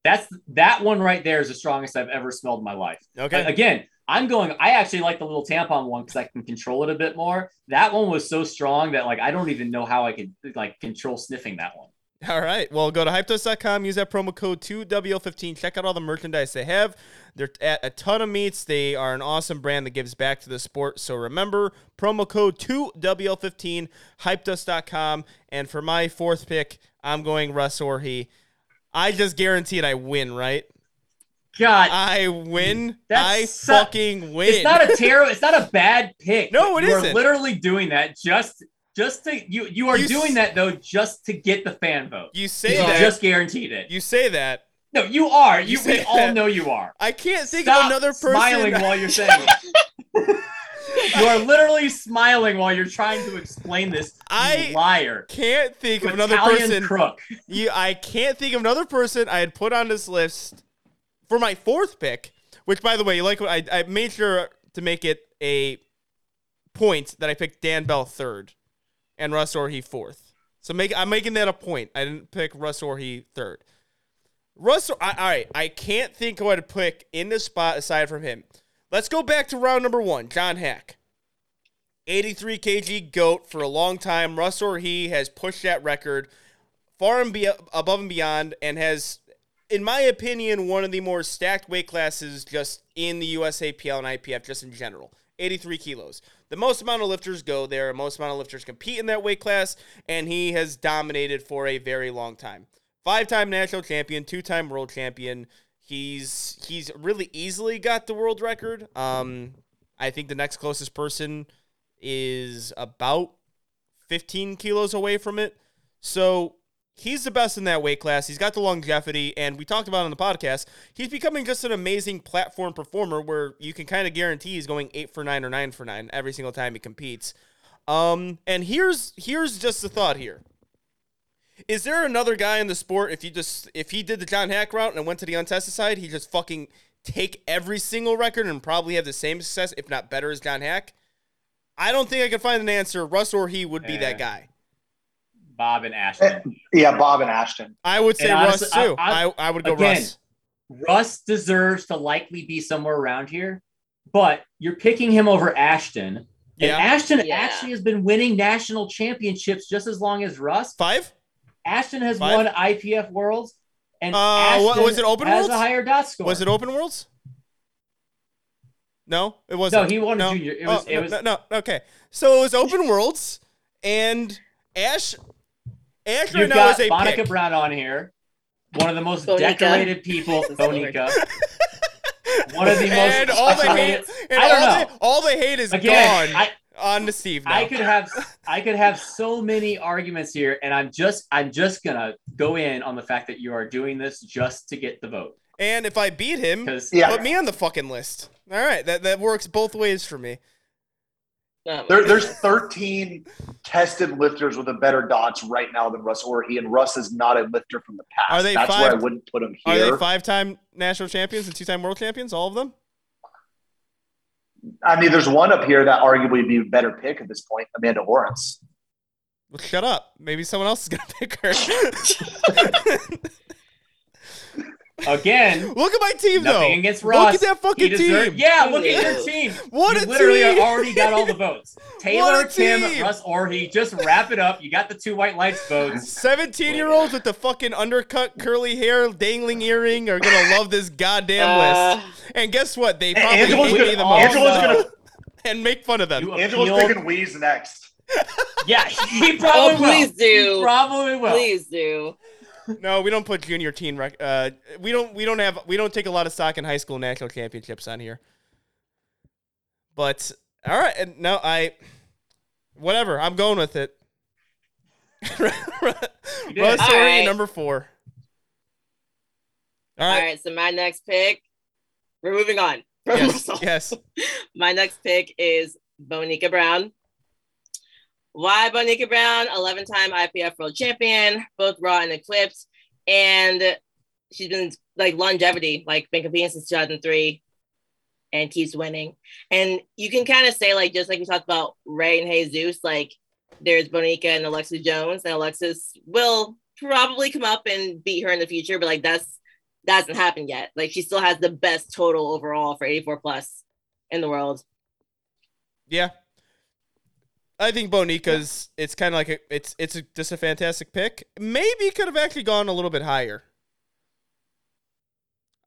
that's that one right there is the strongest I've ever smelled in my life. Okay. But again, I'm going. I actually like the little tampon one because I can control it a bit more. That one was so strong that like I don't even know how I could like control sniffing that one. All right. Well, go to hypedust.com, use that promo code 2WL15. Check out all the merchandise they have. They're at a ton of meets. They are an awesome brand that gives back to the sport. So remember, promo code 2WL15, hypedust.com. And for my fourth pick, I'm going Russ Orhii. I just guaranteed I win, right? God, I win. That's I su- fucking win. it's not a terrible. It's not a bad pick. No, it you isn't. literally doing that just just to you. You are You doing s- that though just to get the fan vote. you You say that. just guaranteed it. you say that. no, you are. You You, we all know you are. I can't think Stop of another person. smiling while you're saying it. you are literally smiling while you're trying to explain this. You I liar. can't think You of another Italian person. crook. You, I can't think of another person I had put on this list for my fourth pick. Which, by the way, you like what I, I made sure to make it a point that I picked Dan Bell third and Russ Orhii fourth. So make I'm making that a point. I didn't pick Russ Orhii third. Russ, I, all right, I can't think what to pick in this spot aside from him. Let's go back to round number one. John Haack. 83 kg goat for a long time. Russ Orhii has pushed that record far and be- above and beyond and has, in my opinion, one of the more stacked weight classes just in the USAPL and IPF, just in general. 83 kilos. The most amount of lifters go there, most amount of lifters compete in that weight class, and he has dominated for a very long time. Five-time national champion, two-time world champion. He's he's really easily got the world record. Um, I think the next closest person is about 15 kilos away from it. So he's the best in that weight class. He's got the longevity, and we talked about on the podcast. He's becoming just an amazing platform performer where you can kind of guarantee he's going eight for nine or nine for nine every single time he competes. Um, and here's here's just the thought here. Is there another guy in the sport if you just if he did the John Haack route and went to the untested side, he just fucking take every single record and probably have the same success, if not better, as John Haack? I don't think I can find an answer. Russ Orhii would be Yeah. that guy. Bob and Ashton. Yeah, Bob and Ashton. I would say And honestly, Russ too. I, I- I, would go again, Russ. Russ deserves to likely be somewhere around here, but you're picking him over Ashton. And Yeah. Ashton Yeah. actually has been winning national championships just as long as Russ. Five? Ashton has Five? won IPF Worlds, and Uh, Ashton what- was it Open has Worlds? a higher dot score. Was it Open Worlds? No, it wasn't. No, he won a junior. It was. Oh, it no, was. no, no, okay. So it was Open Worlds, and Ash, Ash You've now got is a Monica pick. Brown on here, one of the most Bonica. decorated people. This is the word. Bonica, one of the most. and all the hate, and I don't all know. the all the hate is Again, gone I, on to Steve. Now. I could have I could have so many arguments here, and I'm just I'm just gonna go in on the fact that you are doing this just to get the vote and if I beat him, Yeah. put me on the fucking list. All right, that that works both ways for me. There, there's 13 tested lifters with a better dots right now than Russ Orhii, and Russ is not a lifter from the past. Are they That's five- where I wouldn't put him here. Are they five-time national champions and two-time world champions? All of them? I mean, there's one up here that arguably would be a better pick at this point, Amanda Lawrence. Well, shut up. Maybe someone else is gonna pick her. again, Look at my team, though. nothing against Look at that fucking He deserve- team. Yeah, look at your team. What you a literally team. already got all the votes. Taylor, Tim. Russ, or he. Just wrap it up. You got the two white lights votes. 17 year olds with the fucking undercut curly hair dangling earring are gonna love this goddamn Uh, list. And guess what? They probably Angelo's hate gonna- me the all most Angelo's know. gonna- and make fun of them. You Angelo's appealed- picking Wheeze next. Yeah, he probably Oh, please will. do. He probably will. Please do. No, we don't put junior teen rec- uh we don't we don't have we don't take a lot of stock in high school national championships on here. But all right, and no, I whatever, I'm going with it. Russ did. Russ All Horry, right. number four. All All right. right. So my next pick, we're moving on. Yes. Yes. My next pick is Bonica Brown. Why Bonica Brown? 11 time IPF world champion, both Raw and Equipped. And she's been like longevity, like been competing since 2003 and keeps winning. And you can kind of say, like, just like we talked about Ray and Jesus, like there's Bonica and Alexis Jones, and Alexis will probably come up and beat her in the future, but like that's that hasn't happened yet. Like she still has the best total overall for 84 plus in the world. Yeah. I think Bonica's it's kind of like a, it's it's a, just a fantastic pick. Maybe could have actually gone a little bit higher.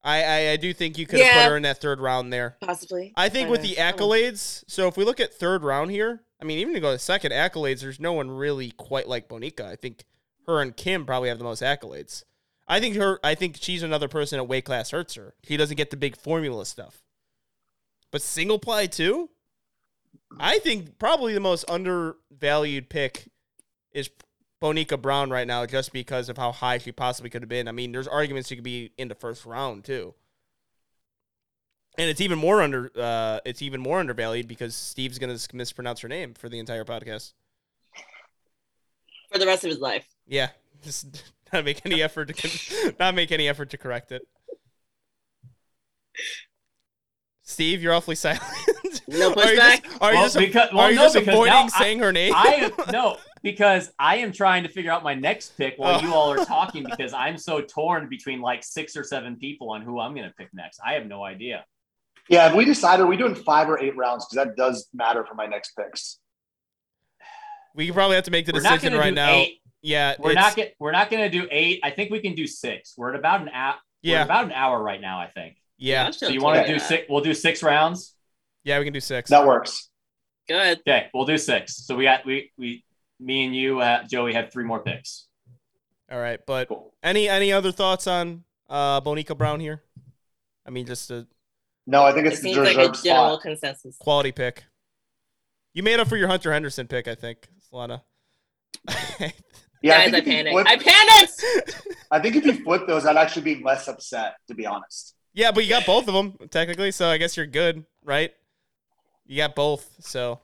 I I, I do think you could have Yeah. put her in that third round there. Possibly. I think with the accolades, so if we look at third round here, I mean, even to go to second accolades, there's no one really quite like Bonica. I think her and Kim probably have the most accolades. I think her. I think she's another person at weight class hurts her. She doesn't get the big formula stuff. But single ply too. I think probably the most undervalued pick is Bonica Brown right now, just because of how high she possibly could have been. I mean, there's arguments she could be in the first round too and it's even more under uh, it's even more undervalued because Steve's gonna mispronounce her name for the entire podcast. for the rest of his life. Yeah, just not make any effort to not make any effort to correct it. Steve, you're awfully silent. No Are you just, are you Well, just, because- well, are you no, just avoiding now I- saying her name? I no because I am trying to figure out my next pick while Oh. you all are talking because I'm so torn between like six or seven people on who I'm going to pick next. I have no idea. Yeah, have we decided are we doing five or eight rounds? Because that does matter for my next picks. we probably have to make the We're decision right now. eight. Yeah, We're it's- not get, we're not going to do eight. I think we can do six. We're at about an hour. We're Yeah, about an hour right now. I think. yeah, So you want to Okay. do six? We'll do six rounds. Yeah. We can do six. That works. Good. Okay, we'll do six. So we got we we me and you, uh, Joey, have three more picks. All right, but Cool. any any other thoughts on uh, Bonica Brown here? I mean, just a No, I think It it's the seems like a reserved general spot. consensus. quality pick. You made up for your Hunter Henderson pick, I think, Solana. Yeah, I Guys, think, I panicked. flip, I panicked. I think if you flip those, I'd actually be less upset, to be honest. yeah, but you got both of them technically, so I guess you're good, right? You got both, so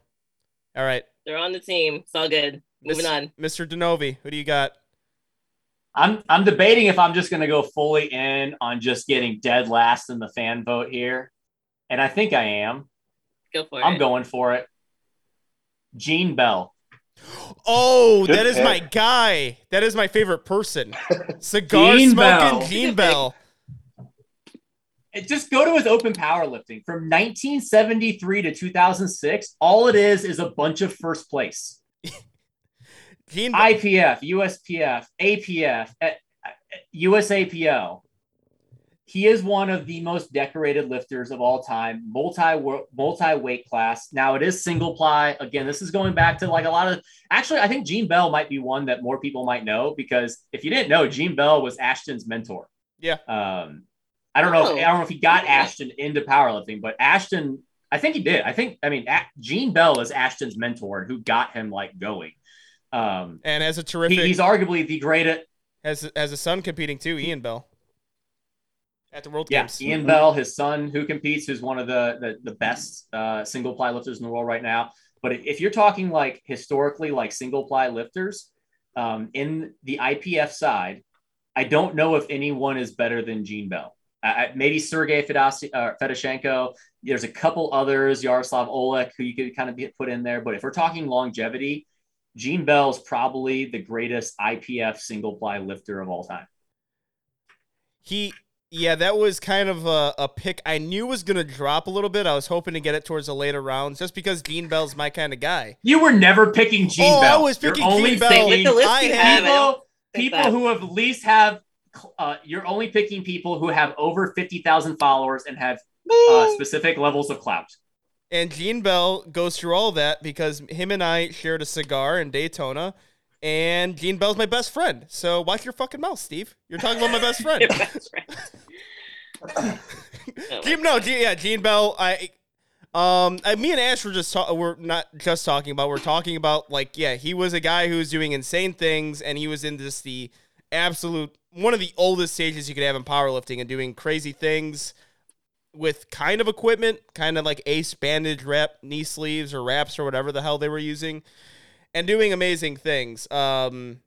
all right, They're on the team. It's all good. Moving Miss- on. Mr. Denovi, who do you got? I'm I'm debating if I'm just going to go fully in on just getting dead last in the fan vote here, and I think I am. Go for it. I'm going for it. Gene Bell. Oh, Good that is my guy. That is my favorite person. Cigar Gene smoking Bell. Gene Bell. It- Just go to his open powerlifting from 1973 to 2006. All it is is a bunch of first place. Gene IPF, USPF, APF, eh, eh, USAPL. He is one of the most decorated lifters of all time, multi multi weight class. Now it is single ply. Again, this is going back to like a lot of. Actually, I think Gene Bell might be one that more people might know because if you didn't know, Gene Bell was Ashton's mentor. Yeah. Um, I don't know. Oh. I don't know if he got Ashton into powerlifting, but Ashton, I think he did. I think. I mean, A- Gene Bell is Ashton's mentor and who got him like going. Um, and as a he- terrific he's arguably the greatest. has has a son competing too, Ian Bell. At the World Yeah, Games. Ian Bell, his son, who competes, who's one of the the, the best uh, single ply lifters in the world right now. But if you're talking like historically, like single ply lifters um, in the IPF side, I don't know if anyone is better than Gene Bell. Uh, uh, maybe Sergey Fedasi, uh, Fedosienko. There's a couple others, Yaroslav Olech, who you could kind of get put in there. But if we're talking longevity, Gene Bell is probably the greatest IPF single ply lifter of all time. He yeah, that was kind of a, a pick I knew was gonna drop a little bit. I was hoping to get it towards the later rounds just because Gene Bell's my kind of guy. You were never picking Gene Oh, I Bell. was You're picking only Gene Bell. picking With the list I you have- have, I don't people, people who have at least have. Uh, you're only picking people who have over fifty thousand followers and have uh, specific levels of clout. And Gene Bell goes through all that because him and I shared a cigar in Daytona, and Gene Bell's my best friend. So watch your fucking mouth, Steve. You're talking about my best friend. Best friend. Gene, no, Gene, yeah, Gene Bell. I, um, I, me and Ash were just ta- we're not just talking about. We're talking about like, yeah, he was a guy who was doing insane things, and he was in this the absolute one of the oldest stages you could have in powerlifting, and doing crazy things with kind of equipment, kind of like ace bandage wrap knee sleeves or wraps or whatever the hell they were using, and doing amazing things. Um,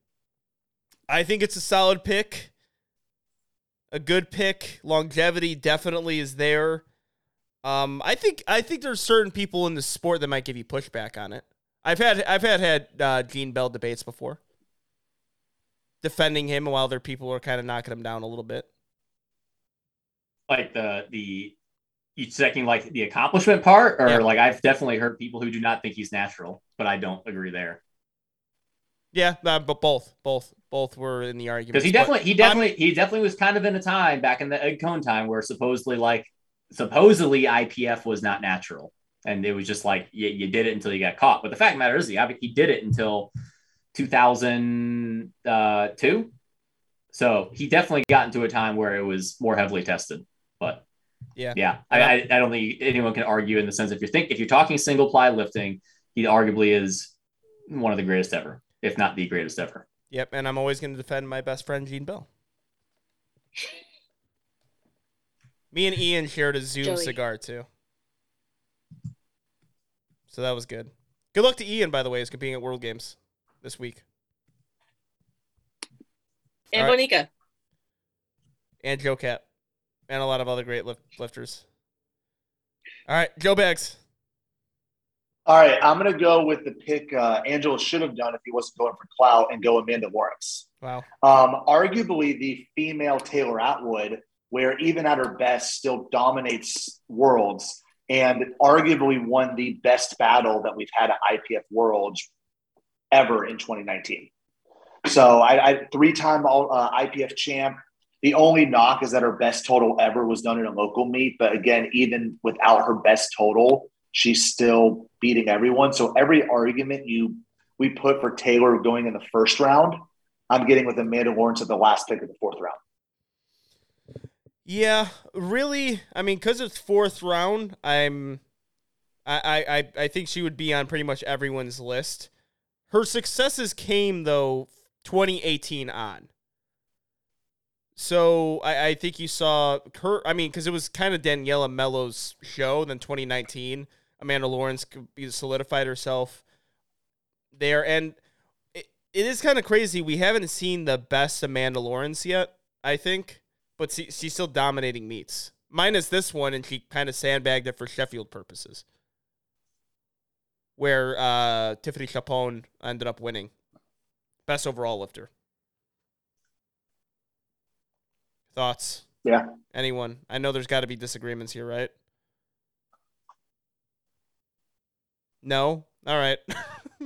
I think it's a solid pick a good pick. Longevity definitely is there. Um, I think I think there's certain people in the sport that might give you pushback on it. I've had I've had had uh, Gene Bell debates before, defending him while other people are kind of knocking him down a little bit. Like the the you checking like the accomplishment part, or Yeah. like I've definitely heard people who do not think he's natural, but I don't agree there Yeah, uh, but both both both were in the argument because he definitely he definitely he definitely was kind of in a time back in the Ed Coan time where supposedly like supposedly IPF was not natural. And it was just like you, you did it until you got caught. But the fact of the matter is, he, he did it until 2002. Uh, so he definitely got into a time where it was more heavily tested. But Yeah. yeah, I, I, I don't think anyone can argue in the sense if you're think if you're talking single ply lifting, he arguably is one of the greatest ever, if not the greatest ever. Yep, and I'm always going to defend my best friend Gene Bell. Me and Ian shared a Zoom Joey. cigar too, so that was good. Good luck to Ian, by the way, is competing at World Games this week, And All right. Bonica. and Joe Cat, and a lot of other great lift- lifters. All right, Joe Bags. All right, I'm going to go with the pick uh, Angelo should have done if he wasn't going for clout and go Amanda Lawrence. Wow. Um, arguably the female Taylor Atwood, where even at her best still dominates worlds and arguably won the best battle that we've had at IPF Worlds ever in 2019. So I, I three-time all, uh, IPF champ. The only knock is that her best total ever was done in a local meet, but again, even without her best total, she's still beating everyone. So every argument you we put for Taylor going in the first round, I'm getting with Amanda Lawrence at the last pick of the fourth round. Yeah, really. I mean, because it's fourth round, I'm. I, I, I- I think she would be on pretty much everyone's list. Her successes came though 2018 on. So I, I think you saw her. I mean, because it was kind of Daniella Melo's show. Then 2019, Amanda Lawrence could be- solidified herself there, and it, it is kind of crazy. We haven't seen the best Amanda Lawrence yet. I think but she, she's still dominating meets. Minus this one, and she kind of sandbagged it for Sheffield purposes. Where uh, Tiffany Chapon ended up winning. Best overall lifter. Thoughts? Yeah. Anyone? I know there's got to be disagreements here, right? No. All right.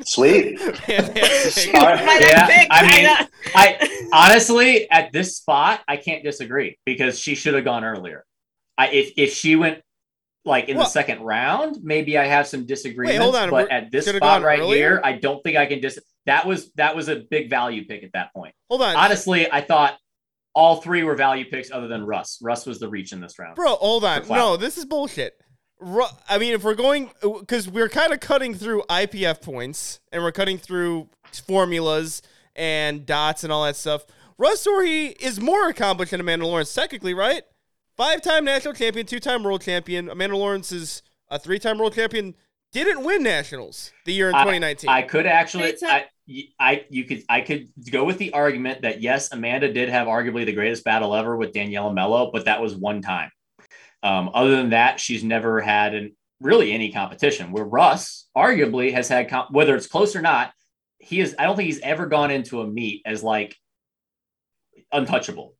Sweet. Fantastic. All right. My next Yeah, I mean. I honestly at this spot I can't disagree because she should have gone earlier. I if if she went like in Well- the second round, maybe I have some disagreements. hold on, but we're- at this spot right earlier? here, I don't think I can dis. That was that was a big value pick at that point. Hold on. Honestly, I thought all three were value picks other than Russ. Russ was the reach in this round. Bro, hold on. No, this is bullshit. Ru- I mean, if we're going, because we're kind of cutting through IPF points and we're cutting through formulas and dots and all that stuff. Russ Orhii is more accomplished than Amanda Lawrence, technically, right? Five time national champion, two time world champion. Amanda Lawrence is a three time world champion. Didn't win nationals the year in I- 2019. I could actually, It's a- I, I, you could, I could go with the argument that yes, Amanda did have arguably the greatest battle ever with Daniella Melo, but that was one time. Um, other than that, she's never had an, really any competition. Where Russ arguably has had, comp- whether it's close or not, he is. I don't think he's ever gone into a meet as like untouchable.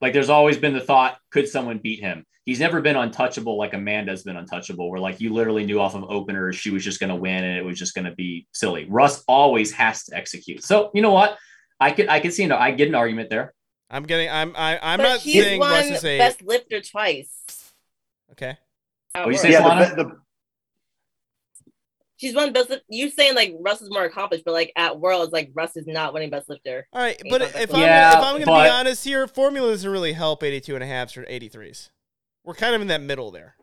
Like there's always been the thought, could someone beat him? He's never been untouchable like Amanda's been untouchable, where like you literally knew off of openers she was just going to win and it was just going to be silly. Russ always has to execute. So you know what? I could I could see. You know, I get an argument there. I'm getting. I'm. I, I'm But not she's saying won Russ is a. best lifter twice. okay. How Oh, you say- Yeah, the, the, She's won best. Lift- you saying like Russ is more accomplished, but like at Worlds, like Russ is not winning best lifter. All right, but if that I'm, Yeah, if I'm going to but- be honest here, formula doesn't really help 82 and a halfs or 83s. We're kind of in that middle there.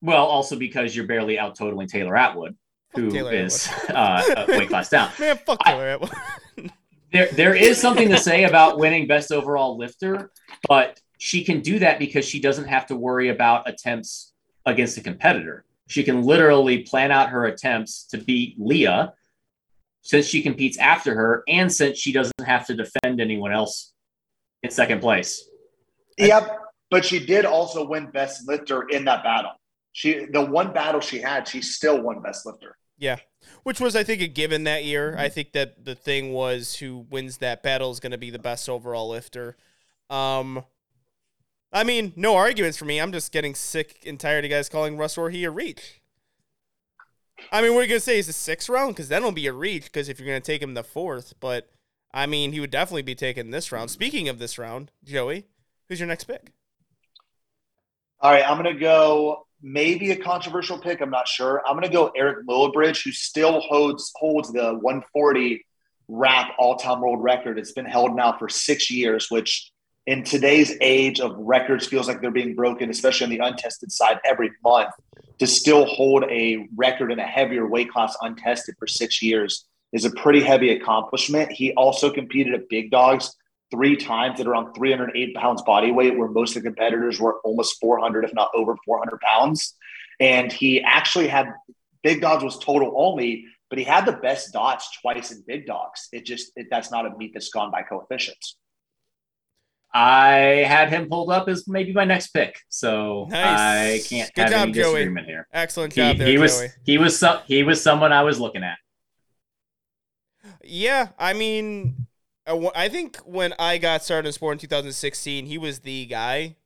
Well, also because you're barely out totaling Taylor Atwood, Fuck who Taylor is Atwood. uh, weight class down. Man, fuck I- Taylor Atwood. there there is something to say about winning best overall lifter, but she can do that because she doesn't have to worry about attempts against a competitor. She can literally plan out her attempts to beat Leah since she competes after her and since she doesn't have to defend anyone else in second place. Yep, but she did also win best lifter in that battle. She the one battle she had, she still won best lifter. Yeah. Which was, I think, a given that year. I think that the thing was who wins that battle is going to be the best overall lifter. Um, I mean, no arguments for me. I'm just getting sick and tired of guys calling Russ Orhii a reach. I mean, we're going to say he's a sixth round because then it'll be a reach because if you're going to take him the fourth. But, I mean, he would definitely be taken this round. Speaking of this round, Joey, who's your next pick? All right, I'm gonna go maybe a controversial pick. I'm not sure. I'm gonna go Eric Lillibridge, who still holds holds the 140 wrap all-time world record. It's been held now for six years, which in today's age of records feels like they're being broken, especially on the untested side every month. To still hold a record in a heavier weight class untested for six years is a pretty heavy accomplishment. He also competed at big dogs three times at around 308 pounds body weight, where most of the competitors were almost 400, if not over 400 pounds. And he actually had big dogs was total only, but he had the best dots twice in big dogs. It just it, that's not a meet that's gone by coefficients. I had him pulled up as maybe my next pick, so Nice. I can't Good have job, any Joey. disagreement here. Excellent He, job there, he was Joey. he was some, he was someone I was looking at. Yeah, I mean, I I think when I got started in sport in 2016, he was the guy.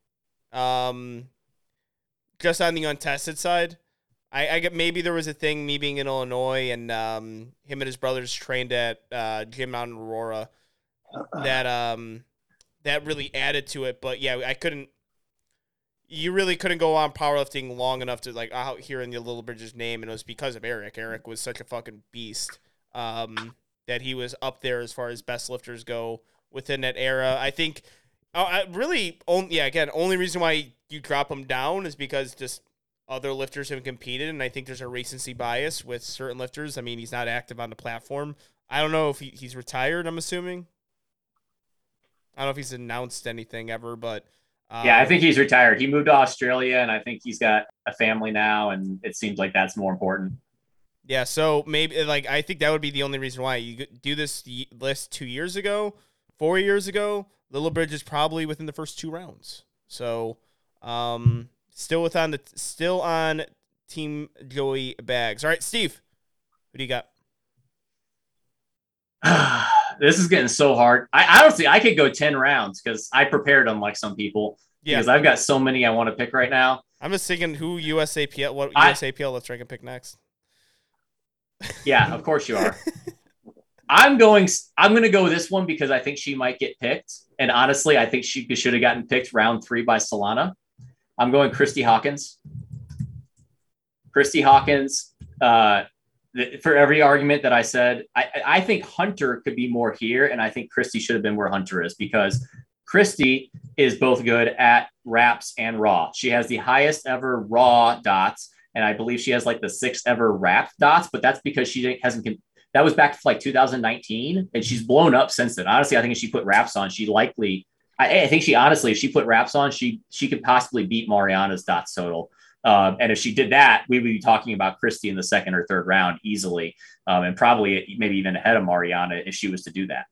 Um, just on the untested side, I, I get maybe there was a thing me being in Illinois and um him and his brothers trained at uh Gym Mountain Aurora that um that really added to it. But yeah, I couldn't. You really couldn't go on powerlifting long enough to like out hearing the Lillibridges name, and it was because of Eric. Eric was such a fucking beast. Um, that he was up there as far as best lifters go within that era. I think, uh, I really, only yeah, again, only reason why you drop him down is because just other lifters have competed, and I think there's a recency bias with certain lifters. I mean, he's not active on the platform. I don't know if he, he's retired. I'm assuming. I don't know if he's announced anything ever, but um, Yeah, I think he's retired. He moved to Australia, and I think he's got a family now, and it seems like that's more important. Yeah, so maybe like I think that would be the only reason why you do this y- list two years ago, four years ago. Lillibridge is probably within the first two rounds, so um, still within the still on Team Joey bags. All right, Steve, who do you got? this is getting so hard. I honestly, I could go 10 rounds because I prepared unlike some people Yeah. because I've got so many I want to pick right now. I'm just thinking who USAPL, what I- USAPL let's rank and pick next. Yeah, of course you are. I'm going. I'm going to go this one because I think she might get picked, and honestly, I think she should have gotten picked round three by Solana. I'm going Kristy Hawkins. Kristy Hawkins. Uh, for every argument that I said, I, I think Hunter could be more here, and I think Kristy should have been where Hunter is because Kristy is both good at wraps and raw. She has the highest ever raw dots, and I believe she has like the sixth ever wrap dots, but that's because she hasn't. That was back to like 2019, and she's blown up since then. Honestly, I think if she put wraps on, she likely. I, I think she honestly, if she put wraps on, she she could possibly beat Mariana's dots total. Um, and if she did that, we would be talking about Kristy in the second or third round easily, um, and probably maybe even ahead of Mariana if she was to do that.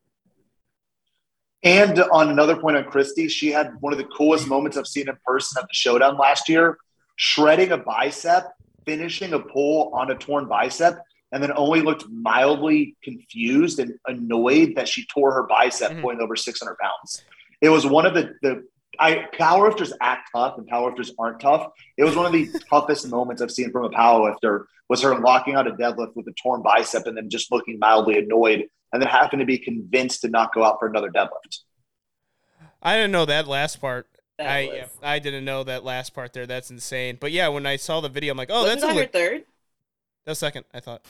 And on another point on Kristy, she had one of the coolest moments I've seen in person at the showdown last year, shredding a bicep, finishing a pull on a torn bicep, and then only looked mildly confused and annoyed that she tore her bicep Mhm. going over 600 pounds. It was one of the, the I powerlifters act tough and powerlifters aren't tough. It was one of the toughest moments I've seen from a powerlifter was her locking out a deadlift with a torn bicep and then just looking mildly annoyed and then having to be convinced to not go out for another deadlift. I didn't know that last part. That I yeah, I didn't know that last part there. That's insane. But yeah, when I saw the video, I'm like, oh, Wasn't that's a that her le- third? that's second. I thought.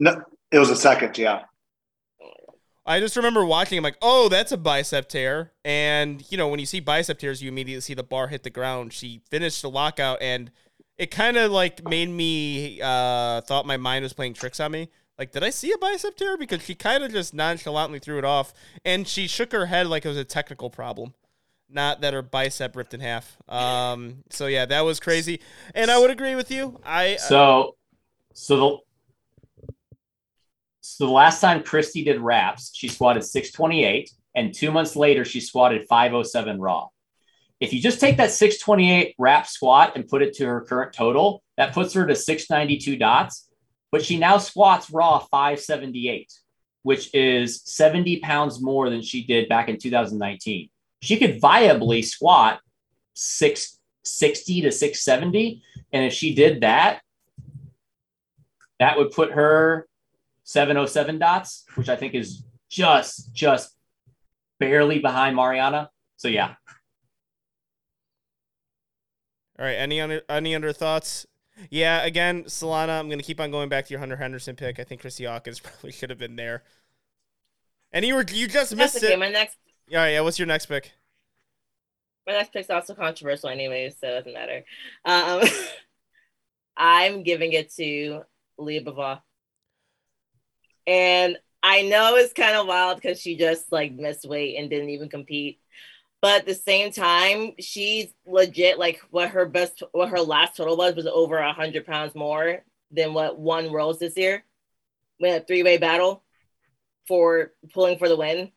No, it was a second, yeah. I just remember watching. I'm like, oh, that's a bicep tear. And you know, when you see bicep tears, you immediately see the bar hit the ground. She finished the lockout, and it kind of like made me uh, thought my mind was playing tricks on me. Like, did I see a bicep tear? Because she kind of just nonchalantly threw it off, and she shook her head like it was a technical problem, not that her bicep ripped in half. Um, so yeah, that was crazy, and I would agree with you. I So, so the so the last time Kristy did wraps, she squatted 628, and two months later she squatted 507 raw. If you just take that 628 wrap squat and put it to her current total, that puts her to 692 dots. But she now squats raw 578, which is 70 pounds more than she did back in 2019. She could viably squat 660 to 670. And if she did that, that would put her 707 dots, which I think is just just barely behind Mariana. So yeah, All right. Any other any other thoughts? Yeah. Again, Solana. I'm gonna keep on going back to your Hunter Henderson pick. I think Chrissy Hawkins probably should have been there. And you were you just That's missed okay. it. My next Yeah. Yeah. What's your next pick? my next pick's also controversial anyway, so it doesn't matter. Um, I'm giving it to Lya Bavoil. And I know it's kind of wild because she just like missed weight and didn't even compete. But at the same time, she's legit like what her best what her last total was was over a hundred pounds more than what won Rose this year. We had a three-way battle for pulling for the win.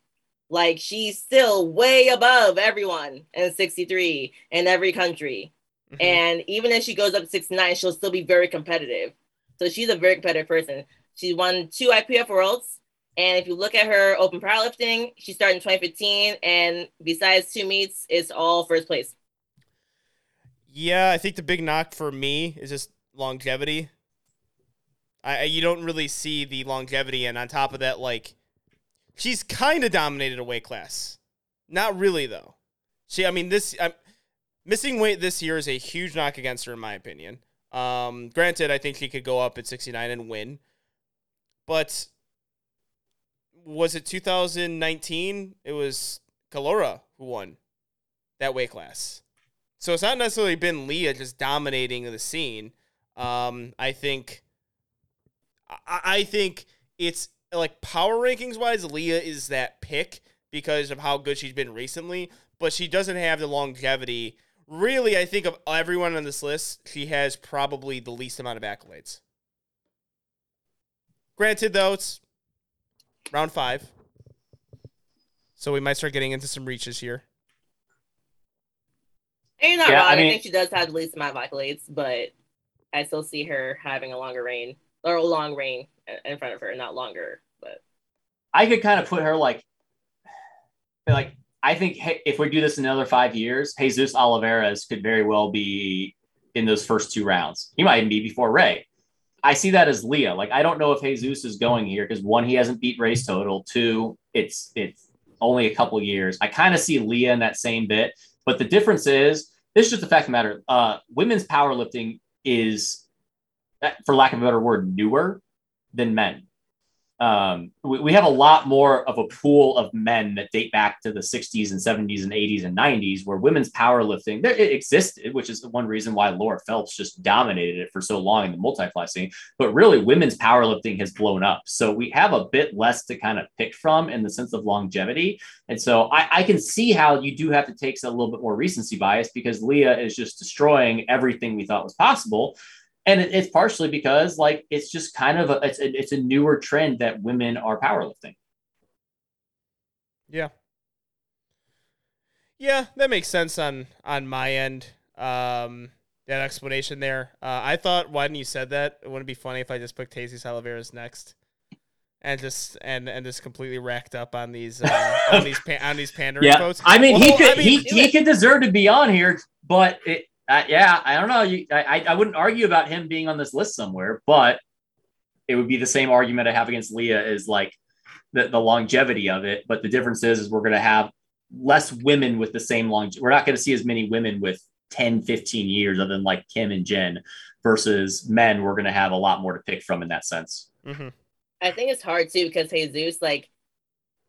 Like she's still way above everyone in 63 in every country. Mhm. And even if she goes up to 69, she'll still be very competitive. So she's a very competitive person. She won two IPF worlds. And if you look at her open powerlifting, she started in 2015. And besides two meets, it's all first place. Yeah, I think the big knock for me is just longevity. I, you don't really see the longevity, and on top of that, like she's kind of dominated a weight class. Not really though. She, I mean, this I'm, missing weight this year is a huge knock against her, in my opinion. Um, granted, I think she could go up at 69 and win, but was it 2019? It was Kalora who won that weight class. So it's not necessarily been Leah just dominating the scene. Um, I think, I, I think it's like power rankings wise, Leah is that pick because of how good she's been recently, but she doesn't have the longevity. Really, I think of everyone on this list, she has probably the least amount of accolades. Granted, though, it's round five. So we might start getting into some reaches here. And you're not Yeah, wrong. I I, think she does have the least amount of accolades, but I still see her having a longer reign or a long reign in front of her, not longer. But I could kind of put her like, like I think hey, if we do this in another five years, Jesus Olivares could very well be in those first two rounds. He might even be before Ray. I see that as Leah. Like I don't know if Jesus is going here because one, he hasn't beat Ray's total. Two, it's it's only a couple years. I kind of see Leah in that same bit, but the difference is this is just the fact of the matter. Uh, women's powerlifting is, for lack of a better word, newer than men um, we, we, have a lot more of a pool of men that date back to the 60s and 70s and 80s and 90s where women's powerlifting it existed which is one reason why laura phelps just dominated it for so long in the multi-ply scene. But really women's powerlifting has blown up. So we have a bit less to kind of pick from in the sense of longevity. And so I, I can see how you do have to take a little bit more recency bias because lya is just destroying everything we thought was possible and it, it's partially because like it's just kind of a it's a, it's a newer trend that women are powerlifting. Yeah. Yeah, that makes sense on on my end. Um, that explanation there. Uh, I thought why didn't you said that, it wouldn't be funny if I just put Casey Olivares next, and just and and just completely racked up on these uh, on these pa- on these pandering yeah. votes. I mean, well, he could I mean, he he could deserve to be on here, but it, uh, yeah, I don't know. You, I, I wouldn't argue about him being on this list somewhere, but it would be the same argument I have against Lya is like the, the longevity of it. But the difference is, is we're going to have less women with the same long. We're not going to see as many women with 10, 15 years other than like Kim and Jen versus men. We're going to have a lot more to pick from in that sense. Mm-hmm. I think it's hard too because Jesus, like,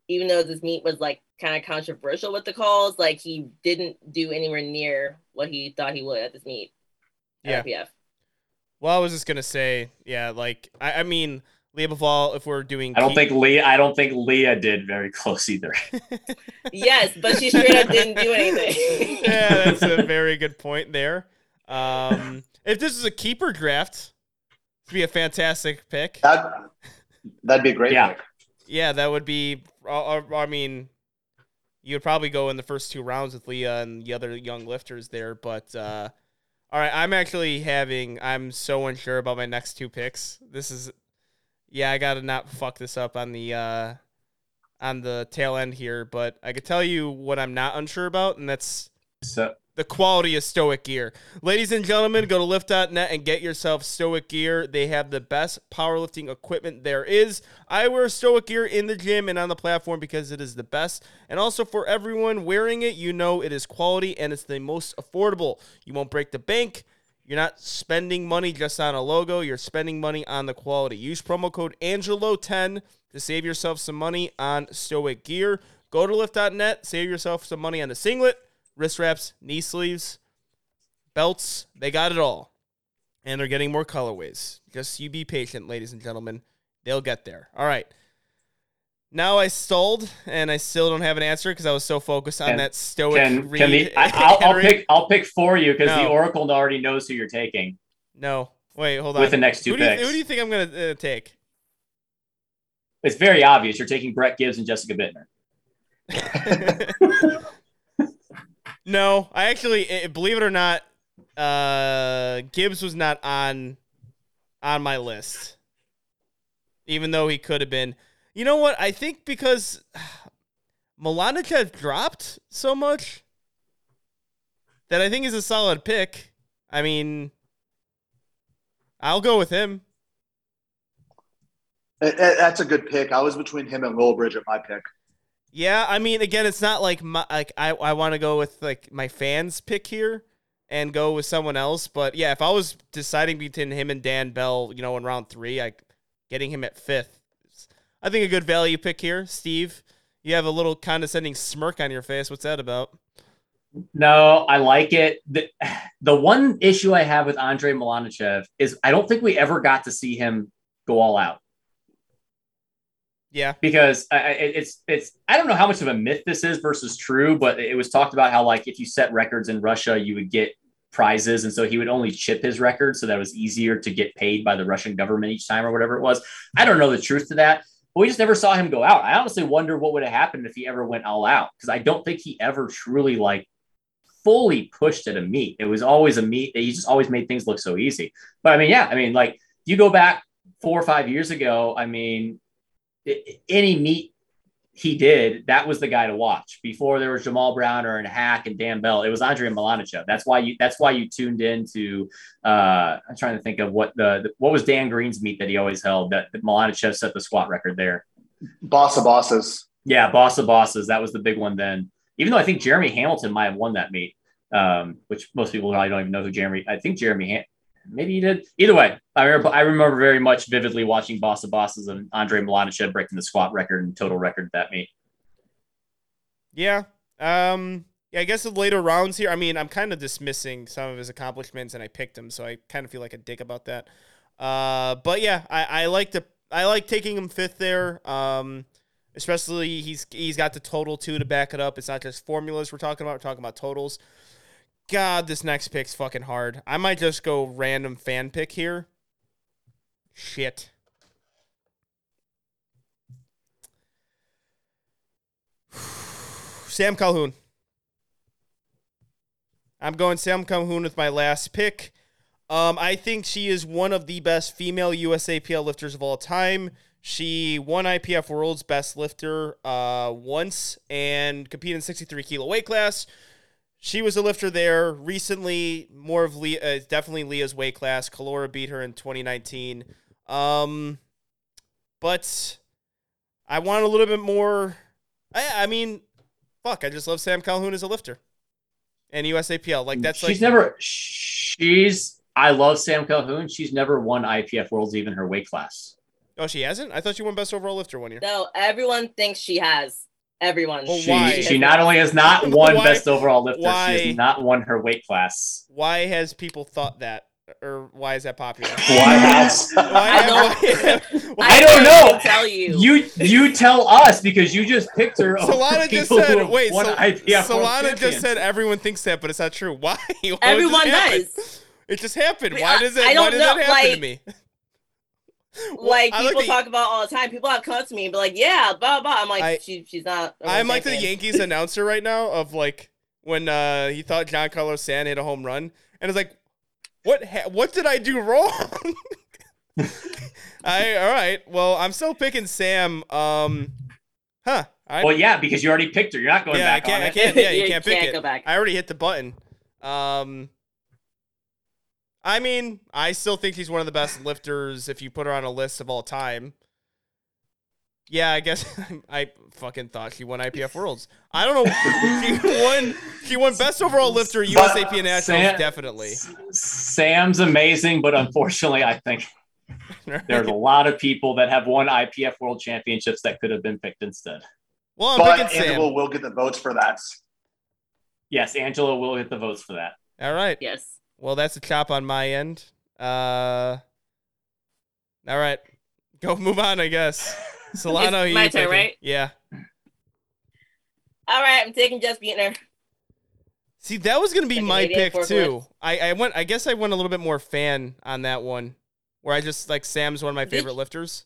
even though this meet was like kind of controversial with the calls, like he didn't do anywhere near what he thought he would at this meet. Yeah. RPF. Well, I was just gonna say, yeah, like I, I mean, Lya Bavoil, if we're doing, I don't think Lya. I don't think Lya did very close either. yes, but she straight up didn't do anything. yeah, that's a very good point there. Um, if this is a keeper draft, it'd be a fantastic pick. That that'd be a great yeah. pick. Yeah, that would be. Uh, I mean, you would probably go in the first two rounds with Lya and the other young lifters there. But uh, all right, I'm actually having. I'm so unsure about my next two picks. This is, yeah, I gotta not fuck this up on the uh, on the tail end here. But I could tell you what I'm not unsure about, and that's the quality of Stoic gear. Ladies and gentlemen, go to lift.net and get yourself Stoic gear. They have the best powerlifting equipment there is. I wear Stoic gear in the gym and on the platform because it is the best. And also for everyone wearing it, you know it is quality and it's the most affordable. You won't break the bank. You're not spending money just on a logo, you're spending money on the quality. Use promo code Angelo10 to save yourself some money on Stoic gear. Go to lift.net, save yourself some money on the singlet wrist wraps, knee sleeves, belts. They got it all. And they're getting more colorways. Just you be patient, ladies and gentlemen. They'll get there. All right. Now I stalled, and I still don't have an answer because I was so focused on can, that stoic. Can, can the, I, will pick. I'll pick for you because no. the Oracle already knows who you're taking. No, wait, hold on. With the next two who picks, do you, who do you think I'm going to uh, take? It's very obvious. You're taking Brett Gibbs and Jessica Bittner. No, I actually eh, believe it or not, uh, Gibbs was not on on my list, even though he could have been. You know what? I think because Malanichev dropped so much that I think is a solid pick. I mean, I'll go with him. That's a good pick. I was between him and Will at my pick. Yeah, I mean, again, it's not like my, like I, I want to go with like my fans pick here and go with someone else. But yeah, if I was deciding between him and Dan Bell, you know, in round three, I getting him at fifth, I think a good value pick here. Steve, you have a little condescending smirk on your face. What's that about? No, I like it. The, the one issue I have with Andre Malanichev is I don't think we ever got to see him go all out. Yeah, because I, it's it's I don't know how much of a myth this is versus true, but it was talked about how like if you set records in Russia, you would get prizes, and so he would only chip his record, so that was easier to get paid by the Russian government each time or whatever it was. I don't know the truth to that, but we just never saw him go out. I honestly wonder what would have happened if he ever went all out because I don't think he ever truly like fully pushed at a meet. It was always a meet. That he just always made things look so easy. But I mean, yeah, I mean, like you go back four or five years ago. I mean, it, any meet he did, that was the guy to watch. Before there was Jamal Browner and Haack and Dan Bell, it was Andre Malanichev. That's why you. That's why you tuned into. Uh, I'm trying to think of what the, the what was Dan Green's meet that he always held. That, that set the squat record there. Boss of bosses. Yeah, boss of bosses. That was the big one then. Even though I think Jeremy Hamilton might have won that meet, um, which most people probably don't even know who Jeremy. I think Jeremy maybe he did. Either way, I remember, I remember very much vividly watching Boss of Bosses and Andre Malanichev breaking the squat record and total record that meet. Yeah. Um, yeah, I guess the later rounds here, I mean, I'm kind of dismissing some of his accomplishments and I picked him, so I kind of feel like a dick about that. Uh, but yeah, I, I like to I like taking him fifth there. Um, especially he's he's got the total too to back it up. It's not just formulas we're talking about, we're talking about totals. God, this next pick's fucking hard. I might just go random fan pick here. Shit. Sam Calhoun. I'm going Sam Calhoun with my last pick. Um, I think she is one of the best female USAPL lifters of all time. She won IPF World's Best Lifter uh, once and competed in 63 kilo weight class. She was a lifter there recently. More of Lya, uh, definitely Lya's weight class. Kalora beat her in 2019. Um, but I want a little bit more. I, I mean, fuck, I just love Sam Calhoun as a lifter and USAPL. Like that's she's like never. She's. I love Sam Calhoun. She's never won IPF Worlds even her weight class. Oh, she hasn't. I thought she won best overall lifter one year. No, everyone thinks she has. Everyone. Well, She, why? she not only has not won Why- best overall lifter, she has not won her weight class. Why has people thought that, or why is that popular? Why has? Why I don't- why- why- I don't know. Tell you. You you tell us because you just picked her. over Solana just said, wait, won Sol- Solana just said everyone thinks that, but it's not true. Why? Why Everyone happen? does. It just happened. Why does it? I don't does know, that happen to me? like I like people the- talk about all the time. People have come to me and be like, "Yeah, blah blah." I'm like, I- she, "She's not." I'm world like the. Yankees announcer right now of like when uh, he thought Giancarlo Stanton hit a home run, and it's like, what? Ha- what did I do wrong? I all right. Well, I'm still picking Sam. Um, huh? I, Well, yeah, because you already picked her. You're not going yeah, I back can't. on I can't. Yeah, you You can't pick can't it. go back. I already hit the button. Um, I mean, I still think he's one of the best lifters if you put her on a list of all time. Yeah, I guess I fucking thought she won IPF Worlds. I don't know. she won. She won best overall lifter USAP and Nationals Sam- definitely. Sam's amazing, but unfortunately, I think there's a lot of people that have won IPF World Championships that could have been picked instead. well, I'm But picking Sam. Angelo will get the votes for that. Yes, Angelo will get the votes for that. All right. Yes. Well, that's a chop on my end. Uh, all right, go move on. I guess. Solano, It's my you turn, picking? right? Yeah. All right, I'm taking Jess Beatner. See, that was gonna be Like my pick too. I, I went. I guess I went a little bit more fan on that one, where I just like Sam's one of my favorite you- lifters.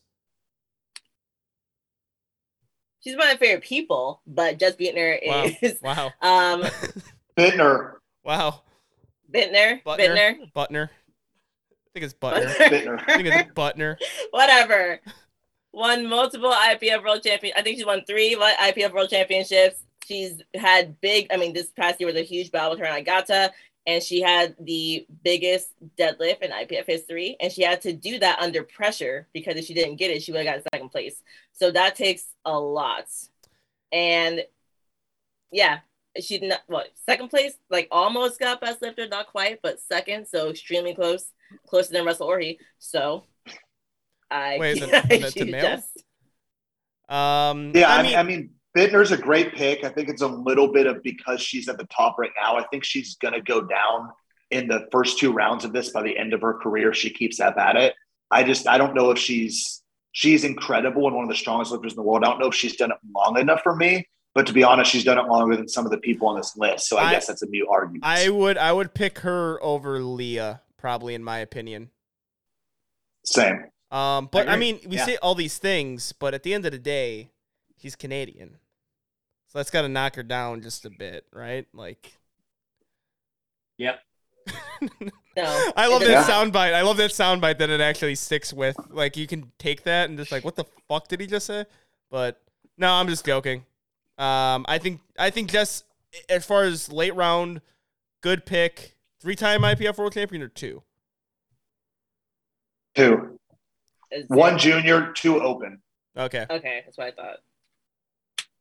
She's one of my favorite people, but Jess Beatner Wow. is Wow. um Bittner. Wow. Bittner. Butner. Bittner. Butner. I think it's Butner. Bittner. I think it's Butner. Whatever. Won multiple IPF World Champion. I think she won three IPF World Championships. She's had big. I mean, this past year was a huge battle with her and Agata, and she had the biggest deadlift in IPF history. And she had to do that under pressure because if she didn't get it, she would have got second place. So that takes a lot. And yeah, she not what second place, like almost got best lifter, not quite, but second, so extremely close, closer than Russel Orhii. So I Wait, the- I the- the choose male? Um. Yeah, I I mean, mean, I mean, Bittner's a great pick. I think it's a little bit of because she's at the top right now. I think she's going to go down in the first two rounds of this by the end of her career. She keeps up at it. I just, I don't know if she's she's incredible and one of the strongest lifters in the world. I don't know if she's done it long enough for me. But to be honest, she's done it longer than some of the people on this list. So I, I- guess that's a new argument. I would. I would pick her over Lya, probably in my opinion. Same. Um, but I, agree. mean, we Yeah. say all these things, but at the end of the day, he's Canadian, so that's got to knock her down just a bit, right? Like, Yep. No. I love that doesn't. soundbite. I love that soundbite that it actually sticks with. Like you can take that and just like, what the fuck did he just say? But no, I'm just joking. Um, I think I think just as far as late round, good pick. Three time IPF world champion or two? Two. One junior, two open. Okay. Okay, that's what I thought.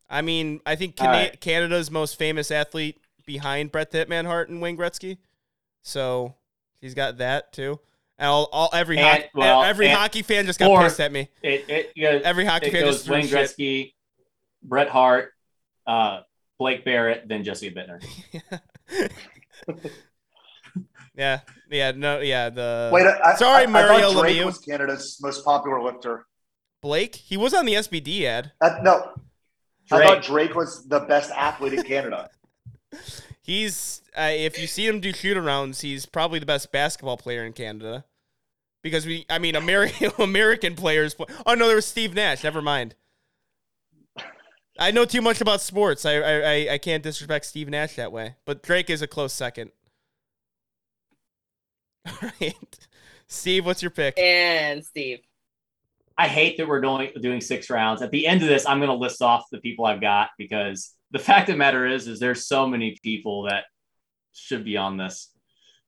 I mean, I think All Cana- right. Canada's most famous athlete behind Bret the Hitman Hart and Wayne Gretzky. So he's got that too. And all, all every And- hockey, well, every and- hockey fan just got pissed at me. It it, you know, Every hockey it fan goes just threw Wayne shit. Gretzky, Bret Hart, uh, Blake Barrett, then Jesse Bittner. Yeah, yeah, no, yeah. The Wait, I, Sorry, I, I Mario thought Drake Lemieux. was Canada's most popular lifter. Blake, he was on the SBD ad. Uh, no, I thought Drake was the best athlete in Canada. He's uh, if you see him do shoot arounds, he's probably the best basketball player in Canada. Because we, I mean, American American players. Play, oh no, there was Steve Nash. Never mind. I know too much about sports. I, I I- I can't disrespect Steve Nash that way. But Drake is a close second. All right, Steve, what's your pick? And Steve. I hate that we're doing doing six rounds. At the end of this, I'm going to list off the people I've got because the fact of the matter is, is there's so many people that should be on this.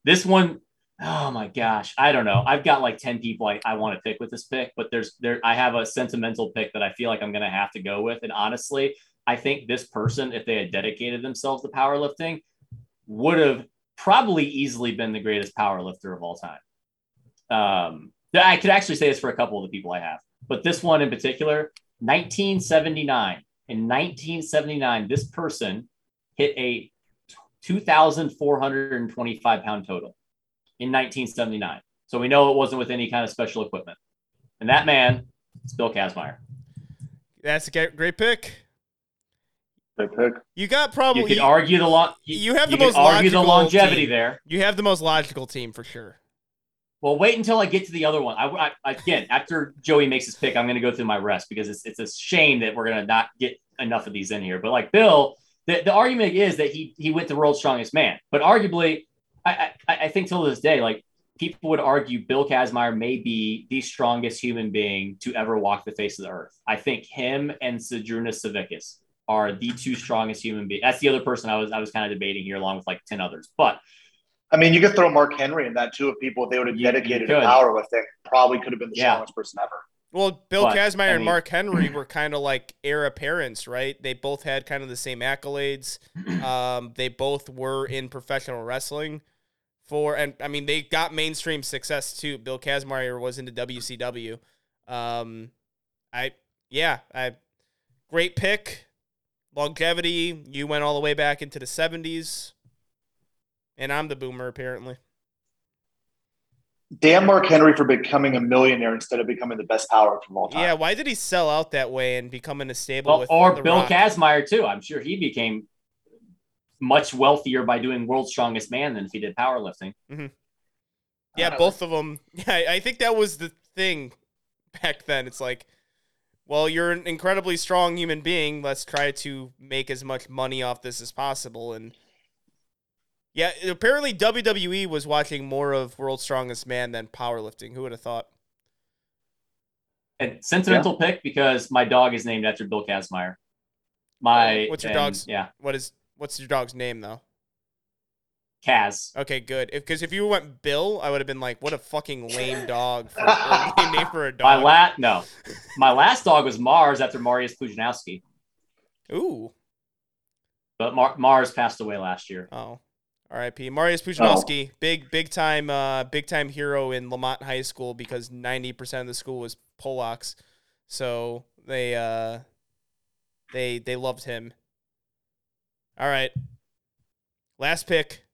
This one, oh my gosh, I don't know. I've got like ten people I, I want to pick with this pick, but there's there I have a sentimental pick that I feel like I'm going to have to go with. And honestly, I think this person, if they had dedicated themselves to powerlifting, would have probably easily been the greatest power lifter of all time. Um, I could actually say this for a couple of the people I have, but this one in particular, 1979. In 1979, this person hit a 2,425 pound total in 1979. So we know it wasn't with any kind of special equipment. And that man is Bill Kazmaier. That's a great, great pick. Good pick. You got probably You could argue the long. you have the could most argue the logical longevity team. there. you have the most logical team for sure. Well, wait until I get to the other one. I, I again after Joey makes his pick, I'm going to go through my rest because it's it's a shame that we're going to not get enough of these in here. But like Bill, the, the argument is that he he went the world's strongest man, but arguably, I I, I think till this day, like people would argue Bill Kazmaier may be the strongest human being to ever walk the face of the earth. I think him and Zydrunas Savickas are the two strongest human beings. That's the other person I was I was kind of debating here, along with like ten others, but. I mean, you could throw Mark Henry in that too. If people if they would have You- you dedicated to could. powerlifting, probably could have been the Yeah. strongest person ever. Well, Bill But, Kazmaier I and Mark Henry were kind of like heir apparents, right? They both had kind of the same accolades. Um, they both were in professional wrestling for, and I mean, they got mainstream success too. Bill Kazmaier was into WCW. Um, I, yeah, I, great pick. Longevity. You went all the way back into the 70s. And I'm the boomer, apparently. Damn Mark Henry for becoming a millionaire instead of becoming the best power of all time. Yeah, why did he sell out that way and become in a stable Well, with or The Bill Rock? Kazmaier too. I'm sure he became much wealthier by doing World's Strongest Man than if he did powerlifting. Yeah, Uh, both of them. Yeah, I I think that was the thing back then. It's like, well, you're an incredibly strong human being. Let's try to make as much money off this as possible. And yeah, apparently WWE was watching more of World's Strongest Man than powerlifting. Who would have thought? And sentimental pick because my dog is named after Bill Kazmaier. My What's your and, dog's- Yeah, What is what's your dog's name though? Kaz. Okay, good. Because if, you went Bill, I would have been like, what a fucking lame dog for lame name for a dog." My last no, my last dog was Mars after Marius Pudzianowski, Ooh. but Mar- Mars passed away last year. Oh, R.I.P. Marius Pudzianowski, big big time uh, big time hero in Lemont High School because ninety percent of the school was Polacks, so they uh, they they loved him. All right, last pick.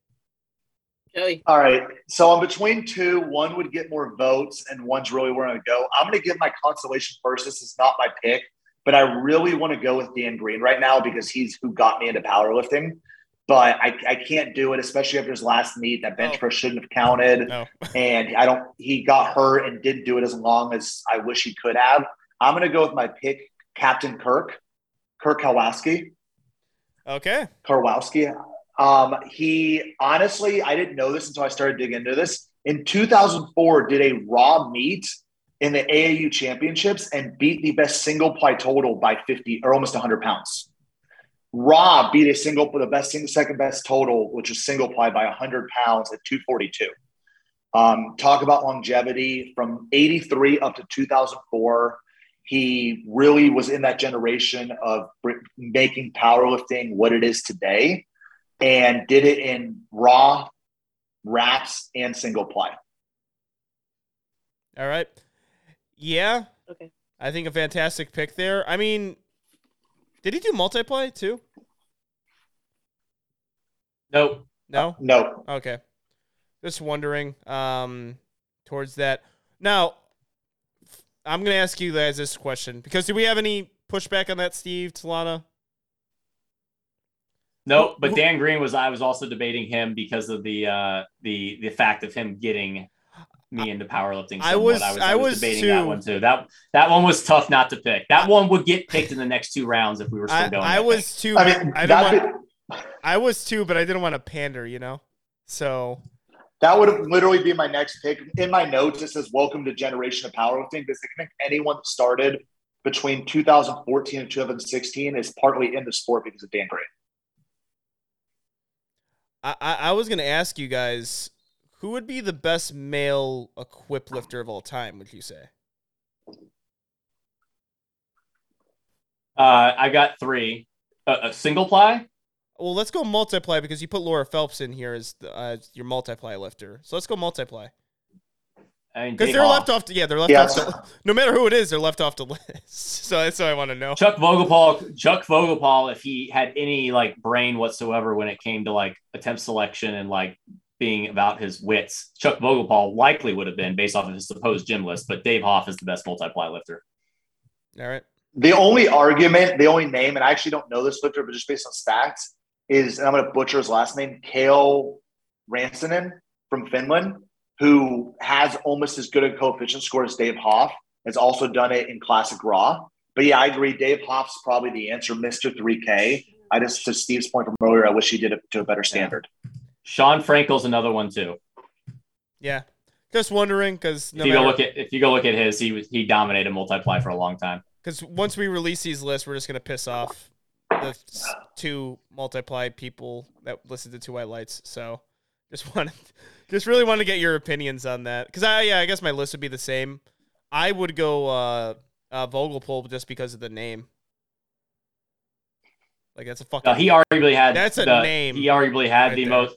Joey. All right. So I'm between two. One would get more votes, and one's really where I'm going to go. I'm going to give my consolation first. This is not my pick, but I really want to go with Dan Green right now because he's who got me into powerlifting. But I, I can't do it, especially after his last meet. That bench Oh. press shouldn't have counted, No, and I don't. He got hurt and didn't do it as long as I wish he could have. I'm going to go with my pick, Captain Kirk, Kirk Karwoski. Okay. Karwoski. Um, he honestly, I didn't know this until I started digging into this. In 2004, did a raw meet in the AAU championships and beat the best single ply total by 50 or almost 100 pounds. Raw beat a single for the best single, second best total, which was single ply by 100 pounds at 242. Um, talk about longevity from 83 up to 2004. He really was in that generation of making powerlifting what it is today and did it in raw, wraps, and single ply. All right. Yeah. Okay. I think a fantastic pick there. I mean, did he do multiply too? Nope. No. No. Okay. Just wondering um towards that. Now, I'm going to ask you guys this question because do we have any pushback on that, Steve Talana? Nope, but Dan Green was I was also debating him because of the uh the the fact of him getting me into powerlifting. I was- I was, I I was was debating too. that one too. That that one was tough not to pick. That one would get picked in the next two rounds if we were still I, going. I think. was too. I mean, I, that, didn't want, could- I was too, but I didn't want to pander, you know? So, that would literally be my next pick. In my notes, it says "Welcome to Generation of Powerlifting." Because I think anyone that started between 2014 and 2016 is partly in the sport because of Dan Green. I, I, I was going to ask you guys who would be the best male equip lifter of all time, would you say? Uh, I got three. Uh, a single ply. Well, let's go multiply because you put Laura Phelps in here as the, uh, your multiply lifter. So let's go multiply. Because they're Hoff. left off. To, yeah, they're left Yeah. off. The, no matter who it is, they're left off the list. So that's what I want to know. Chuck Vogelpohl, Chuck Vogelpohl, if he had any like brain whatsoever when it came to like attempt selection and like being about his wits, Chuck Vogelpohl likely would have been based off of his supposed gym list. But Dave Hoff is the best multiply lifter. All right. The only argument, the only name, and I actually don't know this lifter, but just based on stats, is and I'm going to butcher his last name, Kale Ransonen from Finland, who has almost as good a coefficient score as Dave Hoff. Has also done it in classic raw. But yeah, I agree. Dave Hoff's probably the answer, Mr. 3K. I just, to Steve's point from earlier, I wish he did it to a better standard. Shawn Frankl's another one too. Yeah. Just wondering because no if you go matter look at if you go look at his, he was he dominated multiply for a long time. because once we release these lists, we're just gonna piss off the two multiply people that listen to two white lights. So just want just really want to get your opinions on that because I yeah I guess my list would be the same. I would go uh, uh Vogelpohl just because of the name. Like that's a fucking No, he arguably had That's a the- name He arguably had right the there. most.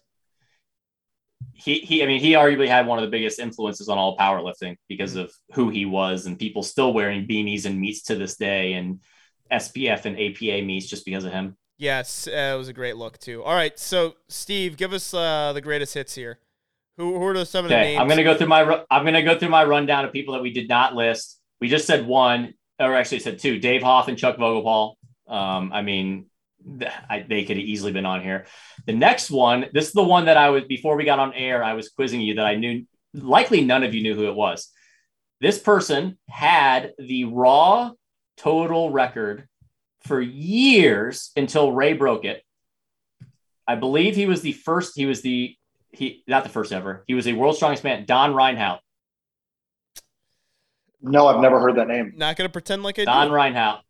He, he, I mean, he arguably had one of the biggest influences on all powerlifting because Mm. of who he was, and people still wearing beanies and meets to this day, and SPF and APA meets just because of him. Yes, uh, it was a great look too. All right, so Steve, give us uh, the greatest hits here. Who, who are the, some of the names? I'm gonna go through my I'm gonna go through my rundown of people that we did not list. We just said one, or actually said two: Dave Hoff and Chuck Vogelpohl. Um, I mean, th- I, they could have easily been on here. The next one, this is the one that I was before we got on air. I was quizzing you that I knew. Likely, none of you knew who it was. This person had the raw total record for years until Ray broke it. I believe he was the first. He was the he not the first ever. He was a world's strongest man. Don Reinhoudt. No, I've never heard that name. Not gonna pretend like I Don do. Reinhoudt.